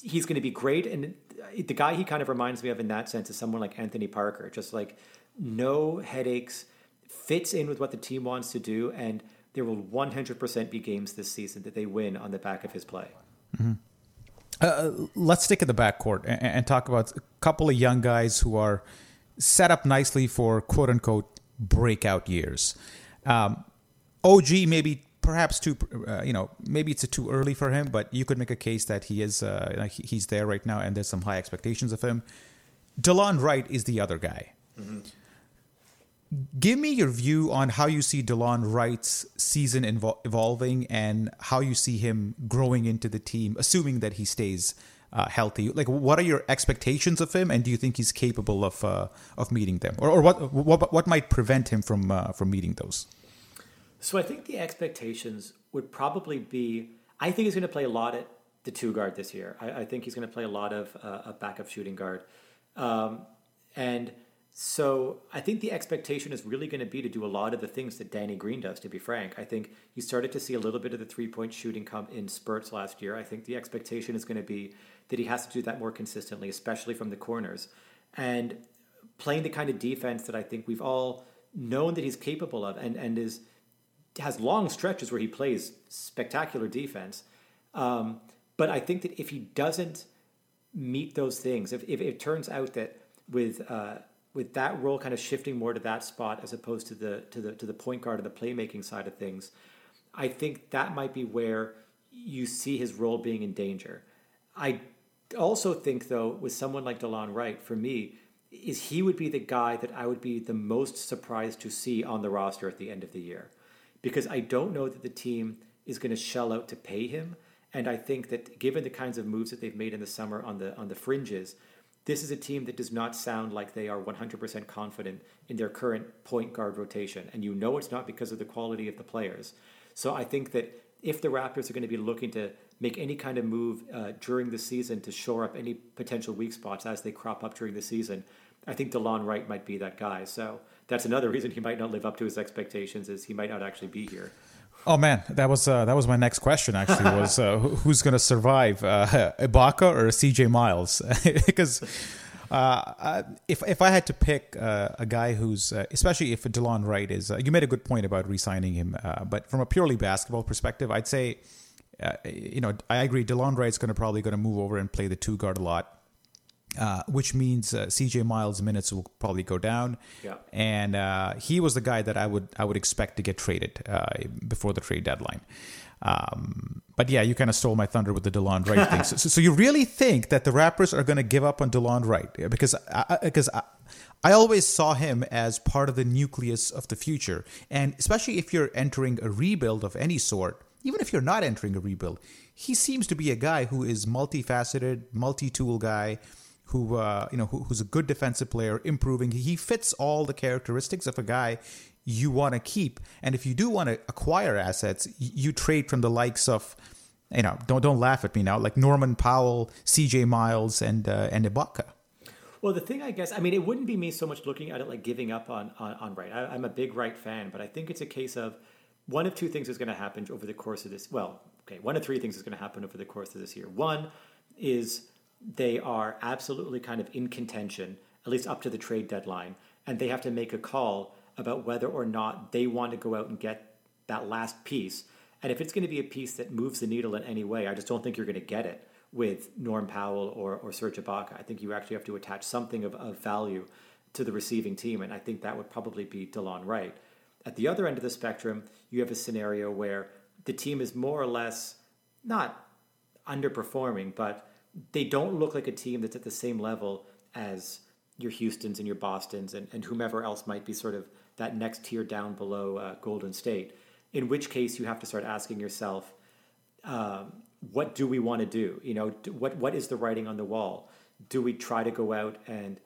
he's going to be great. And the guy he kind of reminds me of in that sense is someone like Anthony Parker, just like no headaches, fits in with what the team wants to do, and there will 100% be games this season that they win on the back of his play. Mm-hmm. Uh, let's stick at the backcourt and, and talk about a couple of young guys who are set up nicely for quote unquote breakout years. Um, OG maybe perhaps too uh, you know maybe it's too early for him but you could make a case that he is uh, he's there right now and there's some high expectations of him. Delon Wright is the other guy. Mm-hmm. give me your view on how you see Delon Wright's season evol- evolving and how you see him growing into the team assuming that he stays uh, healthy. Like what are your expectations of him? And do you think he's capable of uh, of meeting them? Or, or what, what what might prevent him from uh, from meeting those so I think the expectations would probably be I think he's going to play a lot at the two guard this year. I, I think he's going to play a lot of uh, a backup shooting guard. Um, and so I think the expectation is really going to be to do a lot of the things that Danny Green does, to be frank. I think you started to see a little bit of the three point shooting come in spurts last year. I think the expectation is going to be that he has to do that more consistently, especially from the corners. And playing the kind of defense that I think we've all known that he's capable of and, and is has long stretches where he plays spectacular defense. Um, but I think that if he doesn't meet those things, if, if it turns out that with uh, with that role kind of shifting more to that spot as opposed to the to the to the point guard or the playmaking side of things, I think that might be where you see his role being in danger. I also think though with someone like Delon Wright, for me, is he would be the guy that I would be the most surprised to see on the roster at the end of the year. Because I don't know that the team is going to shell out to pay him. And I think that given the kinds of moves that they've made in the summer on the on the fringes, this is a team that does not sound like they are 100% confident in their current point guard rotation. And you know it's not because of the quality of the players. So I think that if the Raptors are going to be looking to make any kind of move uh, during the season to shore up any potential weak spots as they crop up during the season, I think Delon Wright might be that guy. So that's another reason he might not live up to his expectations is he might not actually be here. Oh man, that was uh, that was my next question. Actually, [LAUGHS] was uh, who's going to survive, uh, [LAUGHS] Ibaka or CJ Miles? [LAUGHS] because uh, if if I had to pick uh, a guy who's, uh, especially if Delon Wright is, uh, you made a good point about re-signing him, uh, but from a purely basketball perspective, I'd say, uh, you know, I agree. Delon Wright's going to probably going to move over and play the two guard a lot. Uh, which means uh, CJ Miles' minutes will probably go down. Yeah. And uh, he was the guy that I would I would expect to get traded uh, before the trade deadline. Um, but yeah, you kind of stole my thunder with the Delon Wright thing. [LAUGHS] So, so, you really think that the Raptors are going to give up on Delon Wright because I, because I, I always saw him as part of the nucleus of the future, and especially if you're entering a rebuild of any sort. Even if you're not entering a rebuild, he seems to be a guy who is multifaceted, multi-tool guy who uh, you know who, who's a good defensive player, improving. He fits all the characteristics of a guy you want to keep. And if you do want to acquire assets, you trade from the likes of you know don't don't laugh at me now like Norman Powell, C.J. Miles, and uh, and Ibaka. Well, the thing I guess, I mean, it wouldn't be me so much looking at it like giving up on on, on Wright. I, I'm a big Wright fan, but I think it's a case of one of two things is going to happen over the course of this. Well, okay, one of three things is going to happen over the course of this year. One is they are absolutely kind of in contention, at least up to the trade deadline, and they have to make a call about whether or not they want to go out and get that last piece. And if it's going to be a piece that moves the needle in any way, I just don't think you're going to get it with Norm Powell or, or Serge Ibaka. I think you actually have to attach something of, of value to the receiving team, and I think that would probably be Delon Wright. At the other end of the spectrum, you have a scenario where the team is more or less not underperforming, but they don't look like a team that's at the same level as your Houston's and your Boston's and, and whomever else might be sort of that next tier down below uh, Golden State. In which case, you have to start asking yourself, um, what do we want to do? You know, what what is the writing on the wall? Do we try to go out and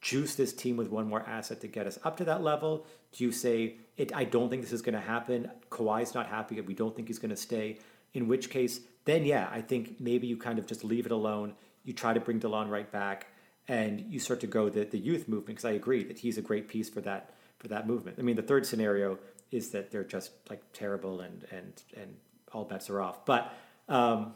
juice this team with one more asset to get us up to that level? Do you say, it, I don't think this is going to happen. Kawhi's not happy. We don't think he's going to stay. In which case, then yeah, I think maybe you kind of just leave it alone. You try to bring Delon Wright back, and you start to go the, the youth movement because I agree that he's a great piece for that for that movement. I mean, the third scenario is that they're just like terrible and and and all bets are off. But um,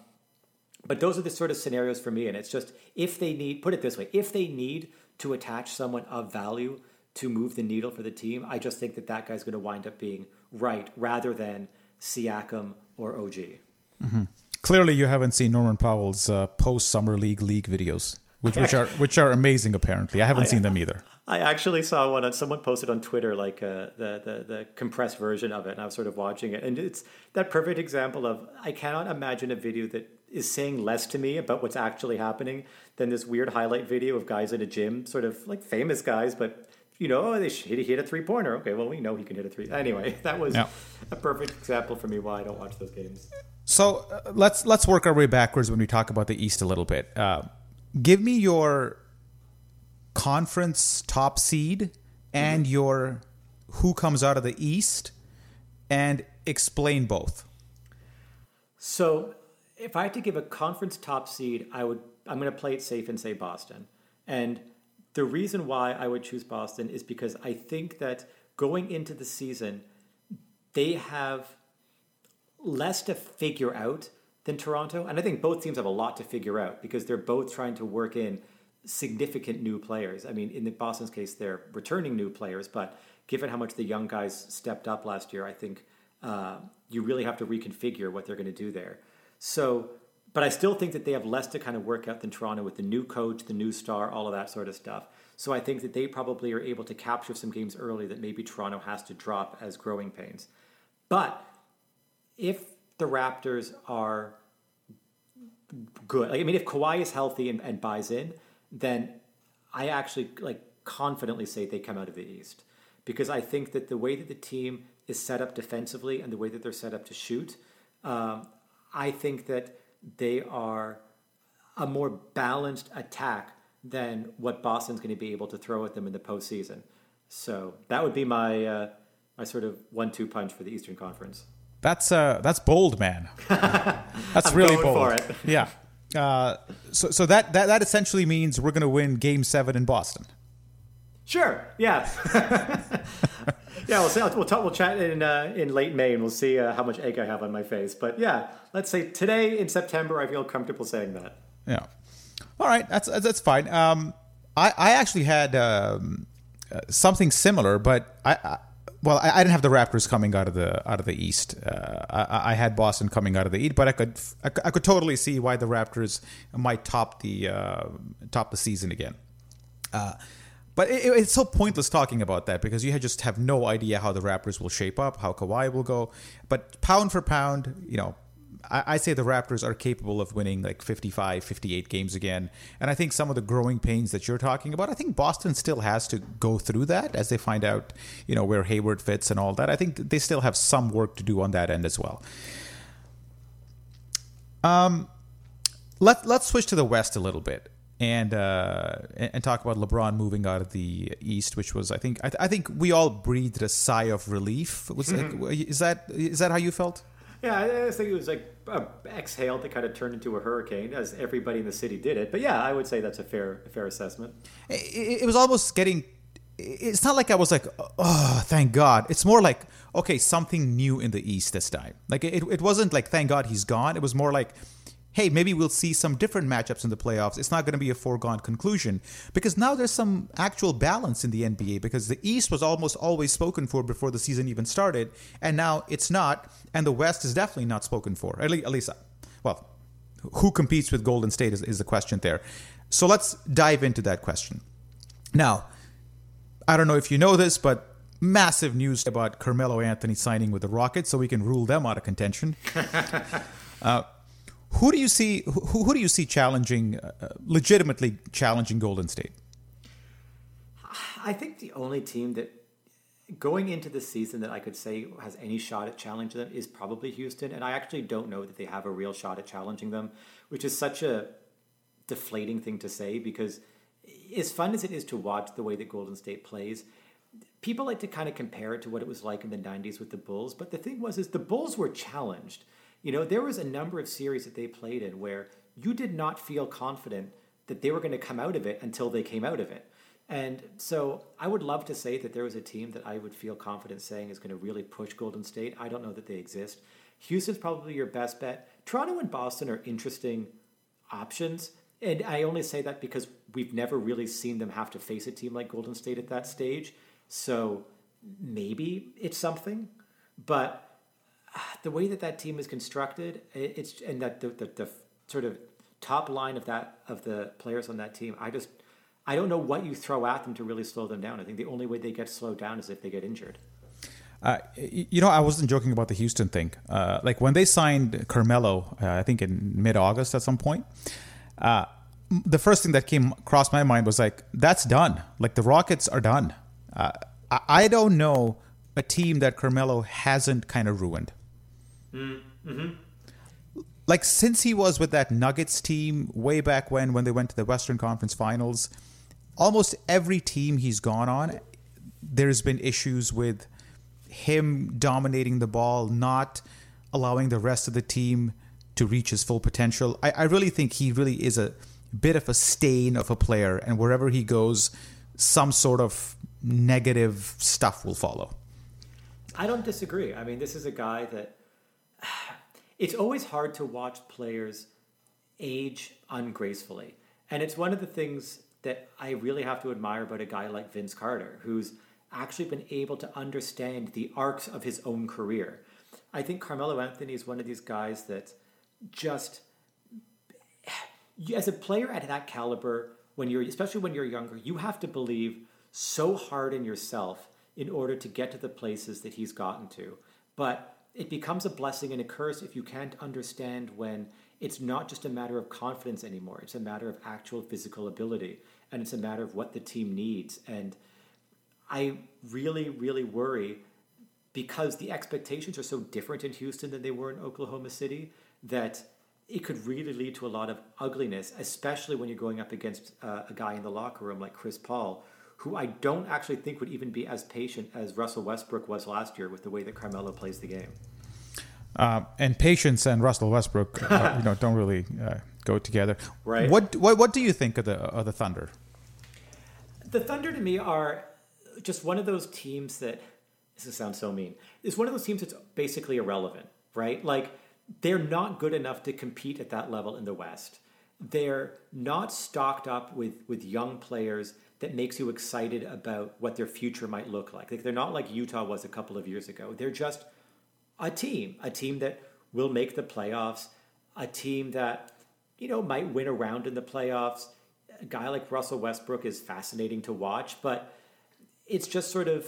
but those are the sort of scenarios for me, and it's just if they need, put it this way, if they need to attach someone of value to move the needle for the team, I just think that that guy's going to wind up being Wright rather than Siakam or OG. Mm-hmm. Clearly, you haven't seen Norman Powell's uh, post summer league league videos, which, which are which are amazing. Apparently, I haven't I, seen them either. I actually saw one. Someone posted on Twitter like uh, the, the the compressed version of it, and I was sort of watching it, and it's that perfect example of I cannot imagine a video that is saying less to me about what's actually happening than this weird highlight video of guys in a gym, sort of like famous guys, but you know, oh, they hit, hit a three pointer. Okay, well, we know he can hit a three. Anyway, [LAUGHS] that was yeah. a perfect example for me why I don't watch those games. So uh, let's let's work our way backwards when we talk about the East a little bit. Uh, give me your conference top seed and mm-hmm. your who comes out of the East, and explain both. So, if I had to give a conference top seed, I would I'm going to play it safe and say Boston. And the reason why I would choose Boston is because I think that going into the season, they have less to figure out than Toronto. And I think both teams have a lot to figure out because they're both trying to work in significant new players. I mean, in the Boston's case, they're returning new players, but given how much the young guys stepped up last year, I think uh, you really have to reconfigure what they're going to do there. So, but I still think that they have less to kind of work out than Toronto with the new coach, the new star, all of that sort of stuff. So I think that they probably are able to capture some games early that maybe Toronto has to drop as growing pains. But if the Raptors are good, like, I mean, if Kawhi is healthy and, and buys in, then I actually like confidently say they come out of the East because I think that the way that the team is set up defensively and the way that they're set up to shoot, um, I think that they are a more balanced attack than what Boston's going to be able to throw at them in the postseason. So that would be my uh, my sort of one-two punch for the Eastern Conference. That's uh, that's bold, man. [LAUGHS] That's really bold. [LAUGHS] Yeah. Uh, so so that, that that essentially means we're going to win Game Seven in Boston. Sure. Yeah. [LAUGHS] yeah. We'll see. We'll talk. We'll chat in uh, in late May, and we'll see uh, how much egg I have on my face. But yeah, let's say today in September, I feel comfortable saying that. Yeah. All right. That's that's fine. Um, I I actually had um, uh, something similar, but I, I well, I, I, didn't have the Raptors coming out of the out of the East. Uh, I, I, had Boston coming out of the East, but I could I, I, could totally see why the Raptors might top the uh, top the season again. Uh, but it, it's so pointless talking about that because you just have no idea how the Raptors will shape up, how Kawhi will go. But pound for pound, you know, I, I say the Raptors are capable of winning like 55, 58 games again. And I think some of the growing pains that you're talking about, I think Boston still has to go through that as they find out, you know, where Hayward fits and all that. I think they still have some work to do on that end as well. Um, let let's switch to the West a little bit and uh, and talk about LeBron moving out of the East, which was I think I, th- I think we all breathed a sigh of relief. Was mm-hmm. is that is that how you felt? Yeah, I think it was like uh, exhaled to kind of turn into a hurricane, as everybody in the city did it. But yeah, I would say that's a fair a fair assessment. It, it was almost getting. It's not like I was like, oh, thank God. It's more like, okay, something new in the East this time. Like it, it wasn't like, thank God he's gone. It was more like, hey, maybe we'll see some different matchups in the playoffs. It's not going to be a foregone conclusion because now there's some actual balance in the NBA because the East was almost always spoken for before the season even started, and now it's not, and the West is definitely not spoken for. At least, well, who competes with Golden State is, is the question there. So let's dive into that question. Now, I don't know if you know this, but massive news about Carmelo Anthony signing with the Rockets, so we can rule them out of contention. [LAUGHS] uh, who do you see? Who, who do you see challenging, uh, legitimately challenging Golden State? I think the only team that going into the season that I could say has any shot at challenging them is probably Houston, and I actually don't know that they have a real shot at challenging them, which is such a deflating thing to say because as fun as it is to watch the way that Golden State plays, people like to kind of compare it to what it was like in the 90s with the Bulls, but the thing was is the Bulls were challenged. You know, there was a number of series that they played in where you did not feel confident that they were going to come out of it until they came out of it. And so I would love to say that there was a team that I would feel confident saying is going to really push Golden State. I don't know that they exist. Houston's probably your best bet. Toronto and Boston are interesting options. And I only say that because we've never really seen them have to face a team like Golden State at that stage. So maybe it's something. But [SIGHS] the way that that team is constructed, it's and that the, the, the sort of top line of that of the players on that team, I just I don't know what you throw at them to really slow them down. I think the only way they get slowed down is if they get injured. Uh, you know, I wasn't joking about the Houston thing. Uh, like when they signed Carmelo, uh, I think in mid-August at some point, uh, the first thing that came across my mind was like, "That's done. Like the Rockets are done." Uh, I don't know a team that Carmelo hasn't kind of ruined. Mm-hmm. Like since he was with that Nuggets team way back when, when they went to the Western Conference Finals, almost every team he's gone on, there's been issues with him dominating the ball, not allowing the rest of the team to reach his full potential. I, I really think he really is a bit of a stain of a player, and wherever he goes, some sort of negative stuff will follow. I don't disagree. I mean, this is a guy that [SIGHS] it's always hard to watch players age ungracefully. And it's one of the things that I really have to admire about a guy like Vince Carter, who's actually been able to understand the arcs of his own career. I think Carmelo Anthony is one of these guys that just, as a player at that caliber, when you're, especially when you're younger, you have to believe so hard in yourself in order to get to the places that he's gotten to. But it becomes a blessing and a curse if you can't understand when it's not just a matter of confidence anymore. It's a matter of actual physical ability, and it's a matter of what the team needs. And I really, really worry because the expectations are so different in Houston than they were in Oklahoma City that it could really lead to a lot of ugliness, especially when you're going up against uh, a guy in the locker room like Chris Paul, who I don't actually think would even be as patient as Russell Westbrook was last year with the way that Carmelo plays the game. Uh, and patience and Russell Westbrook, uh, [LAUGHS] you know, don't really uh, go together. Right. What, what what do you think of the of the Thunder? The Thunder to me are just one of those teams that this sounds so mean. It's one of those teams that's basically irrelevant, right? Like they're not good enough to compete at that level in the West. They're not stocked up with with young players that makes you excited about what their future might look like. Like they're not like Utah was a couple of years ago. They're just a team, a team that will make the playoffs, a team that you know might win a round in the playoffs. A guy like Russell Westbrook is fascinating to watch, but it's just sort of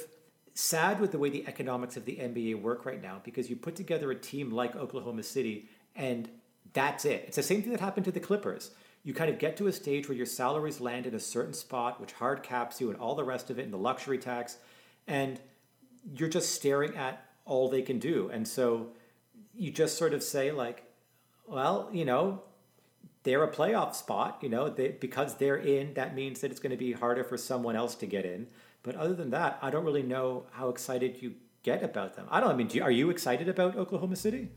sad with the way the economics of the NBA work right now because you put together a team like Oklahoma City and that's it. It's the same thing that happened to the Clippers. You kind of get to a stage where your salaries land in a certain spot, which hard caps you and all the rest of it, and the luxury tax, and you're just staring at all they can do. And so you just sort of say, like, well, you know, they're a playoff spot, you know, they, because they're in, that means that it's going to be harder for someone else to get in. But other than that, I don't really know how excited you get about them. I don't. I mean, you, are you excited about Oklahoma City?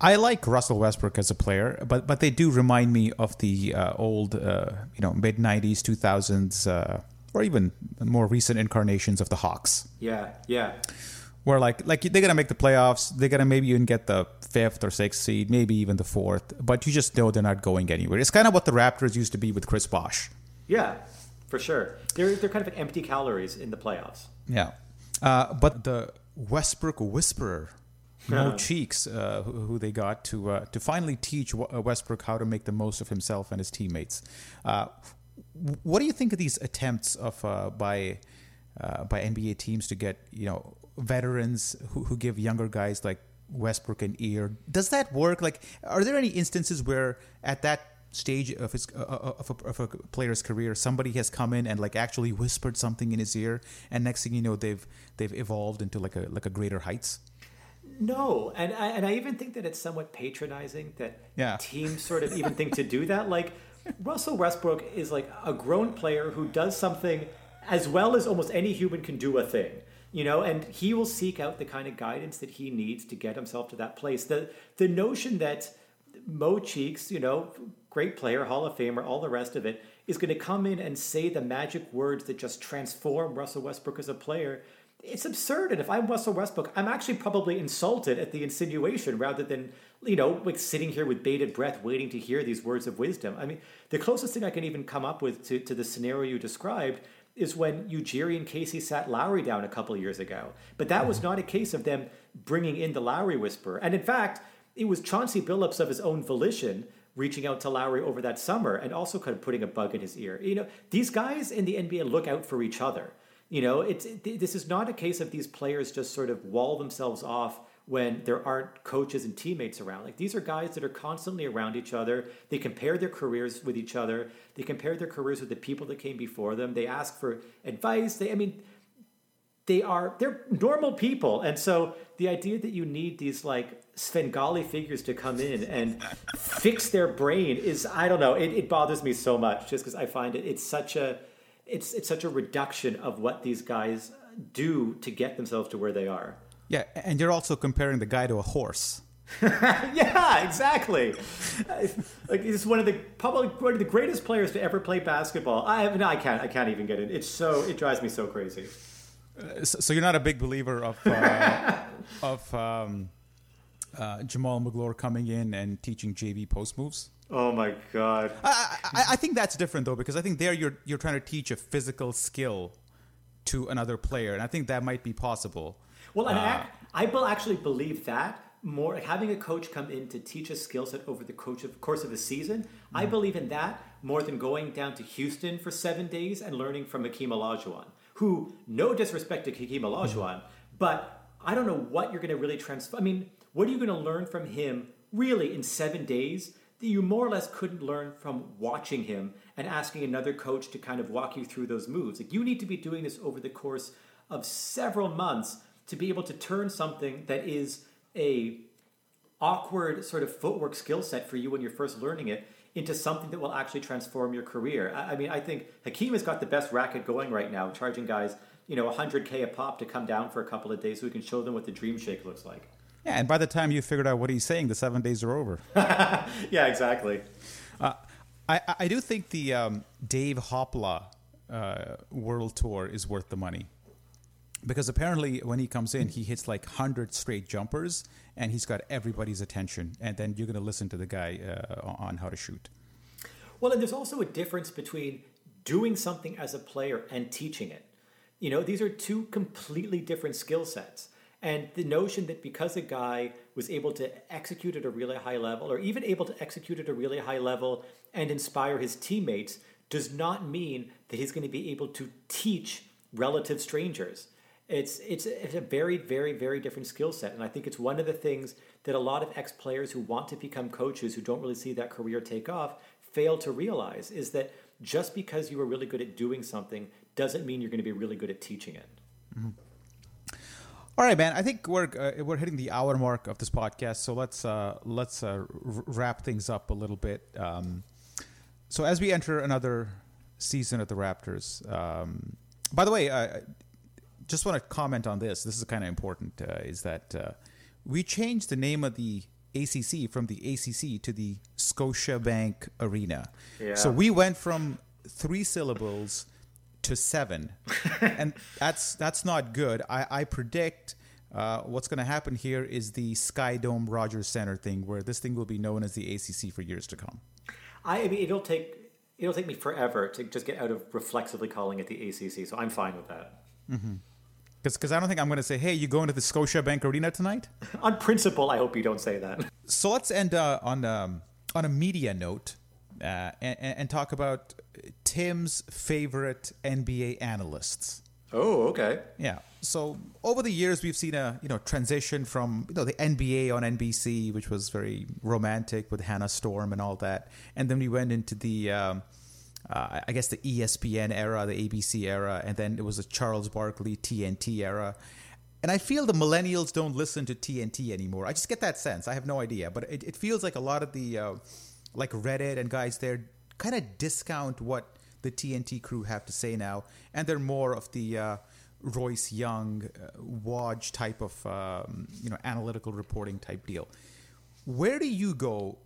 I like Russell Westbrook as a player, but but they do remind me of the uh, old, uh, you know, mid '90s, 2000s, uh, or even more recent incarnations of the Hawks. Yeah, yeah. Where like like they're gonna make the playoffs, they're gonna maybe even get the fifth or sixth seed, maybe even the fourth, but you just know they're not going anywhere. It's kind of what the Raptors used to be with Chris Bosh. Yeah, for sure. They're they're kind of empty calories in the playoffs. Yeah, uh, but the Westbrook Whisperer Mo Cheeks, uh, who, who, they got to uh, to finally teach uh, Westbrook how to make the most of himself and his teammates. Uh, what do you think of these attempts of uh, by uh, by NBA teams to get you know veterans who, who give younger guys like Westbrook an ear? Does that work? Like, are there any instances where at that stage of his of a, of a player's career somebody has come in and like actually whispered something in his ear and next thing you know they've they've evolved into like a like a greater heights no, and I, and I even think that it's somewhat patronizing that yeah. teams sort of [LAUGHS] even think to do that. Like Russell Westbrook is like a grown player who does something as well as almost any human can do a thing, you know, and he will seek out the kind of guidance that he needs to get himself to that place. The the notion that Mo Cheeks, you know, great player, Hall of Famer, all the rest of it, is going to come in and say the magic words that just transform Russell Westbrook as a player it's absurd. And if I'm Russell Westbrook, I'm actually probably insulted at the insinuation rather than, you know, like sitting here with bated breath waiting to hear these words of wisdom. I mean, the closest thing I can even come up with to, to the scenario you described is when Ujiri and Casey sat Lowry down a couple years ago. But that was mm-hmm. not a case of them bringing in the Lowry whisper. And in fact, it was Chauncey Billups of his own volition reaching out to Lowry over that summer and also kind of putting a bug in his ear. You know, these guys in the NBA look out for each other. You know, it's it, this is not a case of these players just sort of wall themselves off when there aren't coaches and teammates around. Like these are guys that are constantly around each other. They compare their careers with each other. They compare their careers with the people that came before them. They ask for advice. They, I mean, they are they're normal people, and so the idea that you need these like Svengali figures to come in and fix their brain is I don't know. It, it bothers me so much just because I find it it's such a it's it's such a reduction of what these guys do to get themselves to where they are. Yeah, and you're also comparing the guy to a horse. [LAUGHS] yeah, exactly. [LAUGHS] like he's one of the probably one of the greatest players to ever play basketball. I no, I can't. I can't even get it. It's so it drives me so crazy. Uh, so, so, you're not a big believer of uh, [LAUGHS] of um, uh, Jamaal Magloire coming in and teaching JV post moves. Oh my god! I, I, I think that's different though because I think there you're you're trying to teach a physical skill to another player, and I think that might be possible. Well, and uh, I, I will actually believe that more having a coach come in to teach a skill set over the coach of, course of a season. Mm-hmm. I believe in that more than going down to Houston for seven days and learning from Hakeem Olajuwon, who no disrespect to Hakeem Olajuwon, mm-hmm. but I don't know what you're going to really transfer. I mean, what are you going to learn from him really in seven days that you more or less couldn't learn from watching him and asking another coach to kind of walk you through those moves? Like you need to be doing this over the course of several months to be able to turn something that is a awkward sort of footwork skill set for you when you're first learning it into something that will actually transform your career. I, mean, I think Hakeem has got the best racket going right now, charging guys, you know, 100K a pop to come down for a couple of days so we can show them what the dream shake looks like. Yeah, and by the time you figured out what he's saying, the seven days are over. [LAUGHS] yeah, exactly. Uh, I, I do think the um, Dave Hopla uh, World Tour is worth the money because apparently when he comes in, he hits like hundred straight jumpers, and he's got everybody's attention. And then you're going to listen to the guy uh, on how to shoot. Well, and there's also a difference between doing something as a player and teaching it. You know, these are two completely different skill sets. And the notion that because a guy was able to execute at a really high level, or even able to execute at a really high level and inspire his teammates, does not mean that he's going to be able to teach relative strangers. It's, it's, it's a very, very, very different skill set. And I think it's one of the things that a lot of ex players who want to become coaches who don't really see that career take off fail to realize is that just because you are really good at doing something doesn't mean you're going to be really good at teaching it. Mm-hmm. All right, man. I think we're uh, we're hitting the hour mark of this podcast, so let's uh, let's uh, r- wrap things up a little bit. Um, so as we enter another season of the Raptors, um, by the way, uh, just want to comment on this. This is kind of important. Uh, is that uh, we changed the name of the ACC from the ACC to the Scotiabank Arena. Yeah. So we went from three syllables to seven, [LAUGHS] and that's that's not good. I, I predict. Uh, what's going to happen here is the Sky Dome Rogers Center thing, where this thing will be known as the ACC for years to come. I, I mean, it'll take it'll take me forever to just get out of reflexively calling it the ACC, so I'm fine with that. Mm-hmm. Because I don't think I'm going to say, hey, you going to the Scotiabank Arena tonight? [LAUGHS] on principle, I hope you don't say that. So let's end uh, on, um, on a media note uh, and, and, talk about Tim's favorite NBA analysts. Oh, okay. Yeah. So over the years, we've seen a you know transition from you know the NBA on NBC, which was very romantic with Hannah Storm and all that, and then we went into the um, uh, I guess the ESPN era, the ABC era, and then it was the Charles Barkley TNT era. And I feel the millennials don't listen to TNT anymore. I just get that sense. I have no idea, but it, it feels like a lot of the uh, like Reddit and guys there kind of discount what the TNT crew have to say now, and they're more of the uh, Royce Young, uh, type of um, you know analytical reporting type deal. Where do you go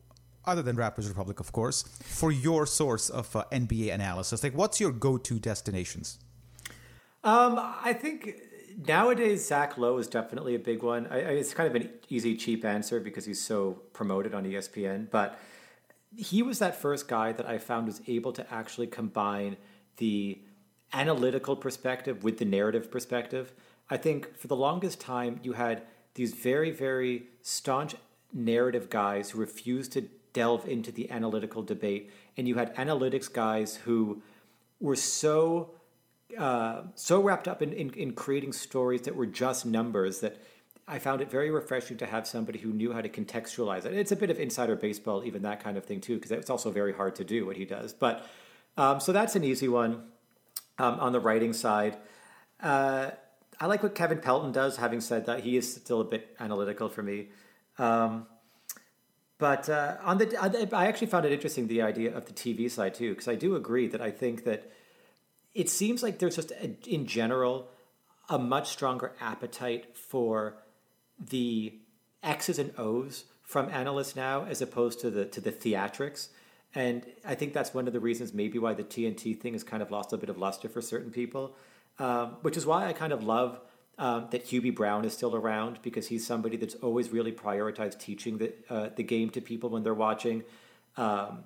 other than Raptors Republic, of course, for your source of uh, NBA analysis? Like, what's your go-to destinations? Um, I think nowadays Zach Lowe is definitely a big one. I, I, it's kind of an easy, cheap answer because he's so promoted on ESPN, but he was that first guy that I found was able to actually combine the analytical perspective with the narrative perspective. I think for the longest time you had these very, very staunch narrative guys who refused to delve into the analytical debate. And you had analytics guys who were so uh, so wrapped up in, in, in creating stories that were just numbers that I found it very refreshing to have somebody who knew how to contextualize it. It's a bit of insider baseball, even that kind of thing too, because it's also very hard to do what he does. But um, so that's an easy one um, on the writing side. Uh, I like what Kevin Pelton does. Having said that, he is still a bit analytical for me. Um, but uh, on the, I actually found it interesting the idea of the TV side too, because I do agree that I think that it seems like there's just a, in general a much stronger appetite for the X's and O's from analysts now, as opposed to the to the theatrics. And I think that's one of the reasons, maybe, why the TNT thing has kind of lost a bit of luster for certain people, um, which is why I kind of love um, that Hubie Brown is still around because he's somebody that's always really prioritized teaching the uh, the game to people when they're watching. Um,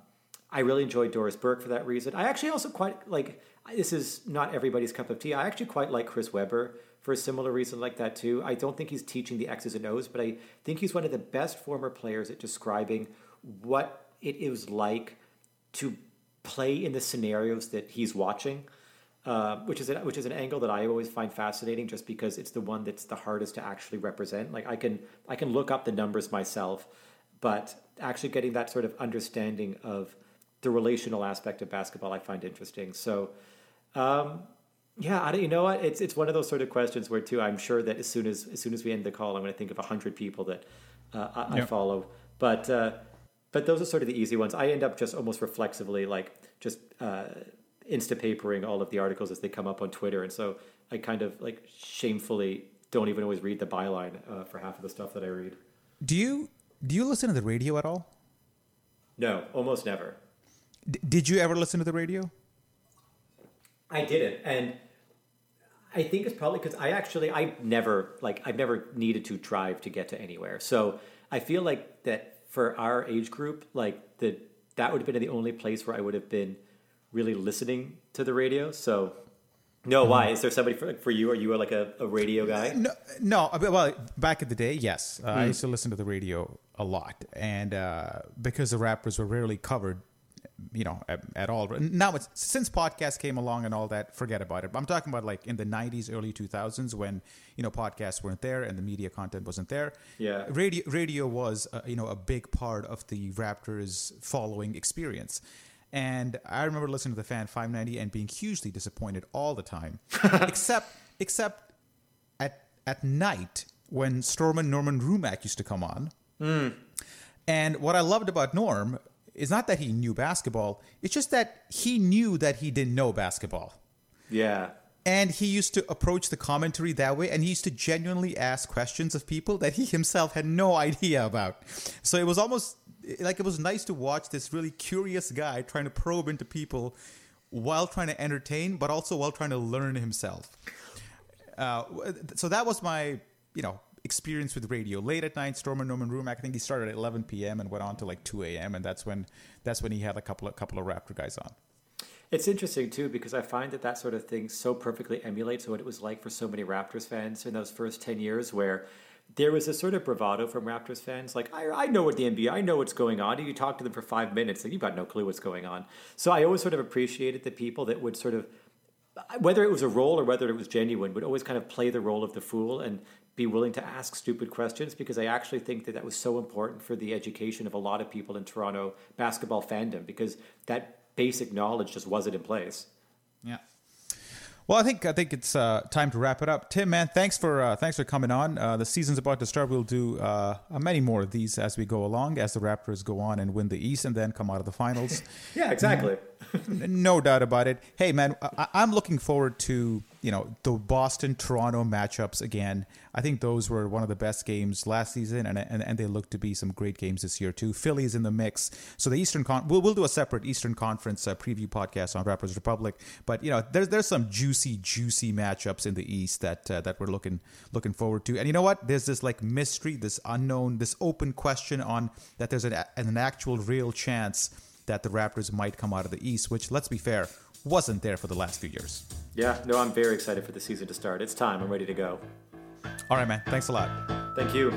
I really enjoyed Doris Burke for that reason. I actually also quite like this is not everybody's cup of tea. I actually quite like Chris Webber for a similar reason like that too. I don't think he's teaching the X's and O's, but I think he's one of the best former players at describing what it is like to play in the scenarios that he's watching. Uh, which is a, which is an angle that I always find fascinating, just because it's the one that's the hardest to actually represent. Like I can I can look up the numbers myself, but actually getting that sort of understanding of the relational aspect of basketball, I find interesting. So, um, yeah, I don't, you know what? It's it's one of those sort of questions where too I'm sure that as soon as as soon as we end the call, I'm going to think of a hundred people that uh, I, yep. I, follow, but. Uh, but those are sort of the easy ones. I end up just almost reflexively like just uh, insta papering all of the articles as they come up on Twitter, and so I kind of like shamefully don't even always read the byline uh, for half of the stuff that I read. Do you do you listen to the radio at all? No, almost never. D- did you ever listen to the radio? I didn't, and I think it's probably because I actually I never like I've never needed to drive to get to anywhere. So I feel like that for our age group, like the that would have been the only place where I would have been really listening to the radio. So, no, why? Is there somebody for, for you? Are you like a, a radio guy? No, no. Well, back in the day, yes, uh, mm. I hmm. used to listen to the radio a lot, and uh, because the Raptors were rarely covered you know at, at, all. Now it's since podcasts came along and all that forget about it. I'm talking about like in the 90s early 2000s when you know podcasts weren't there and the media content wasn't there. Yeah. Radio radio was uh, you know a big part of the raptors following experience. And i remember listening to the fan 590 and being hugely disappointed all the time. [LAUGHS] Except except at at night when Stormin Norman Rumack used to come on. Mm. and what i loved about norm is not that he knew basketball, it's just that he knew that he didn't know basketball. Yeah. And he used to approach the commentary that way, and he used to genuinely ask questions of people that he himself had no [LAUGHS] idea about. So it was almost like it was nice to watch this really curious guy trying to probe into people while trying to entertain, but also while trying to learn himself. Uh, so that was my, you know, experience with radio. Late at night, Stormin Norman Rumack. I think he started at 11 p.m. and went on to like 2 a.m. And that's when that's when he had a couple of couple of Raptor guys on. It's interesting too because I find that that sort of thing so perfectly emulates what it was like for so many Raptors fans in those first 10 years, where there was a sort of bravado from Raptors fans, like I, I know what the NBA, I know what's going on. And you talk to them for five minutes, like you've got no clue what's going on. So I always sort of appreciated the people that would sort of whether it was a role or whether it was genuine, would always kind of play the role of the fool and be willing to ask stupid questions because I actually think that that was so important for the education of a lot of people in Toronto basketball fandom because that basic knowledge just wasn't in place. Yeah. Well, I think I think it's uh, time to wrap it up. Tim, man, thanks for uh, thanks for coming on. Uh, the season's about to start. We'll do uh, many more of these as we go along, as the Raptors go on and win the East, and then come out of the finals. [LAUGHS] yeah, exactly. [LAUGHS] no doubt about it. Hey, man, I- I'm looking forward to you know the Boston Toronto matchups again. I think those were one of the best games last season, and and, and they look to be some great games this year too. Philly's in the mix, so the Eastern Con we'll, we'll do a separate Eastern Conference uh, preview podcast on Raptors Republic. But you know there's there's some juicy juicy matchups in the East that uh, that we're looking looking forward to. And you know what? There's this like mystery, this unknown, this open question on that there's an an actual real chance that the Raptors might come out of the East, which let's be fair wasn't there for the last few years. Yeah, no, I'm very excited for the season to start. It's time. I'm ready to go. All right, man. Thanks a lot. Thank you.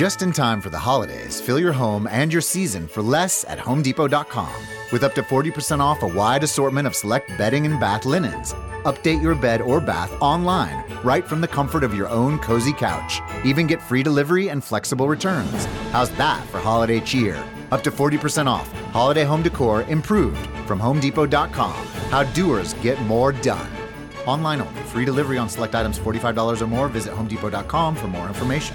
Just in time for the holidays, fill your home and your season for less at HomeDepot.com. With up to 40% off a wide assortment of select bedding and bath linens. Update your bed or bath online, right from the comfort of your own cozy couch. Even get free delivery and flexible returns. How's that for holiday cheer? Up to 40% off. Holiday home decor improved from HomeDepot.com. How doers get more done. Online only. Free delivery on select items $45 or more. Visit HomeDepot.com for more information.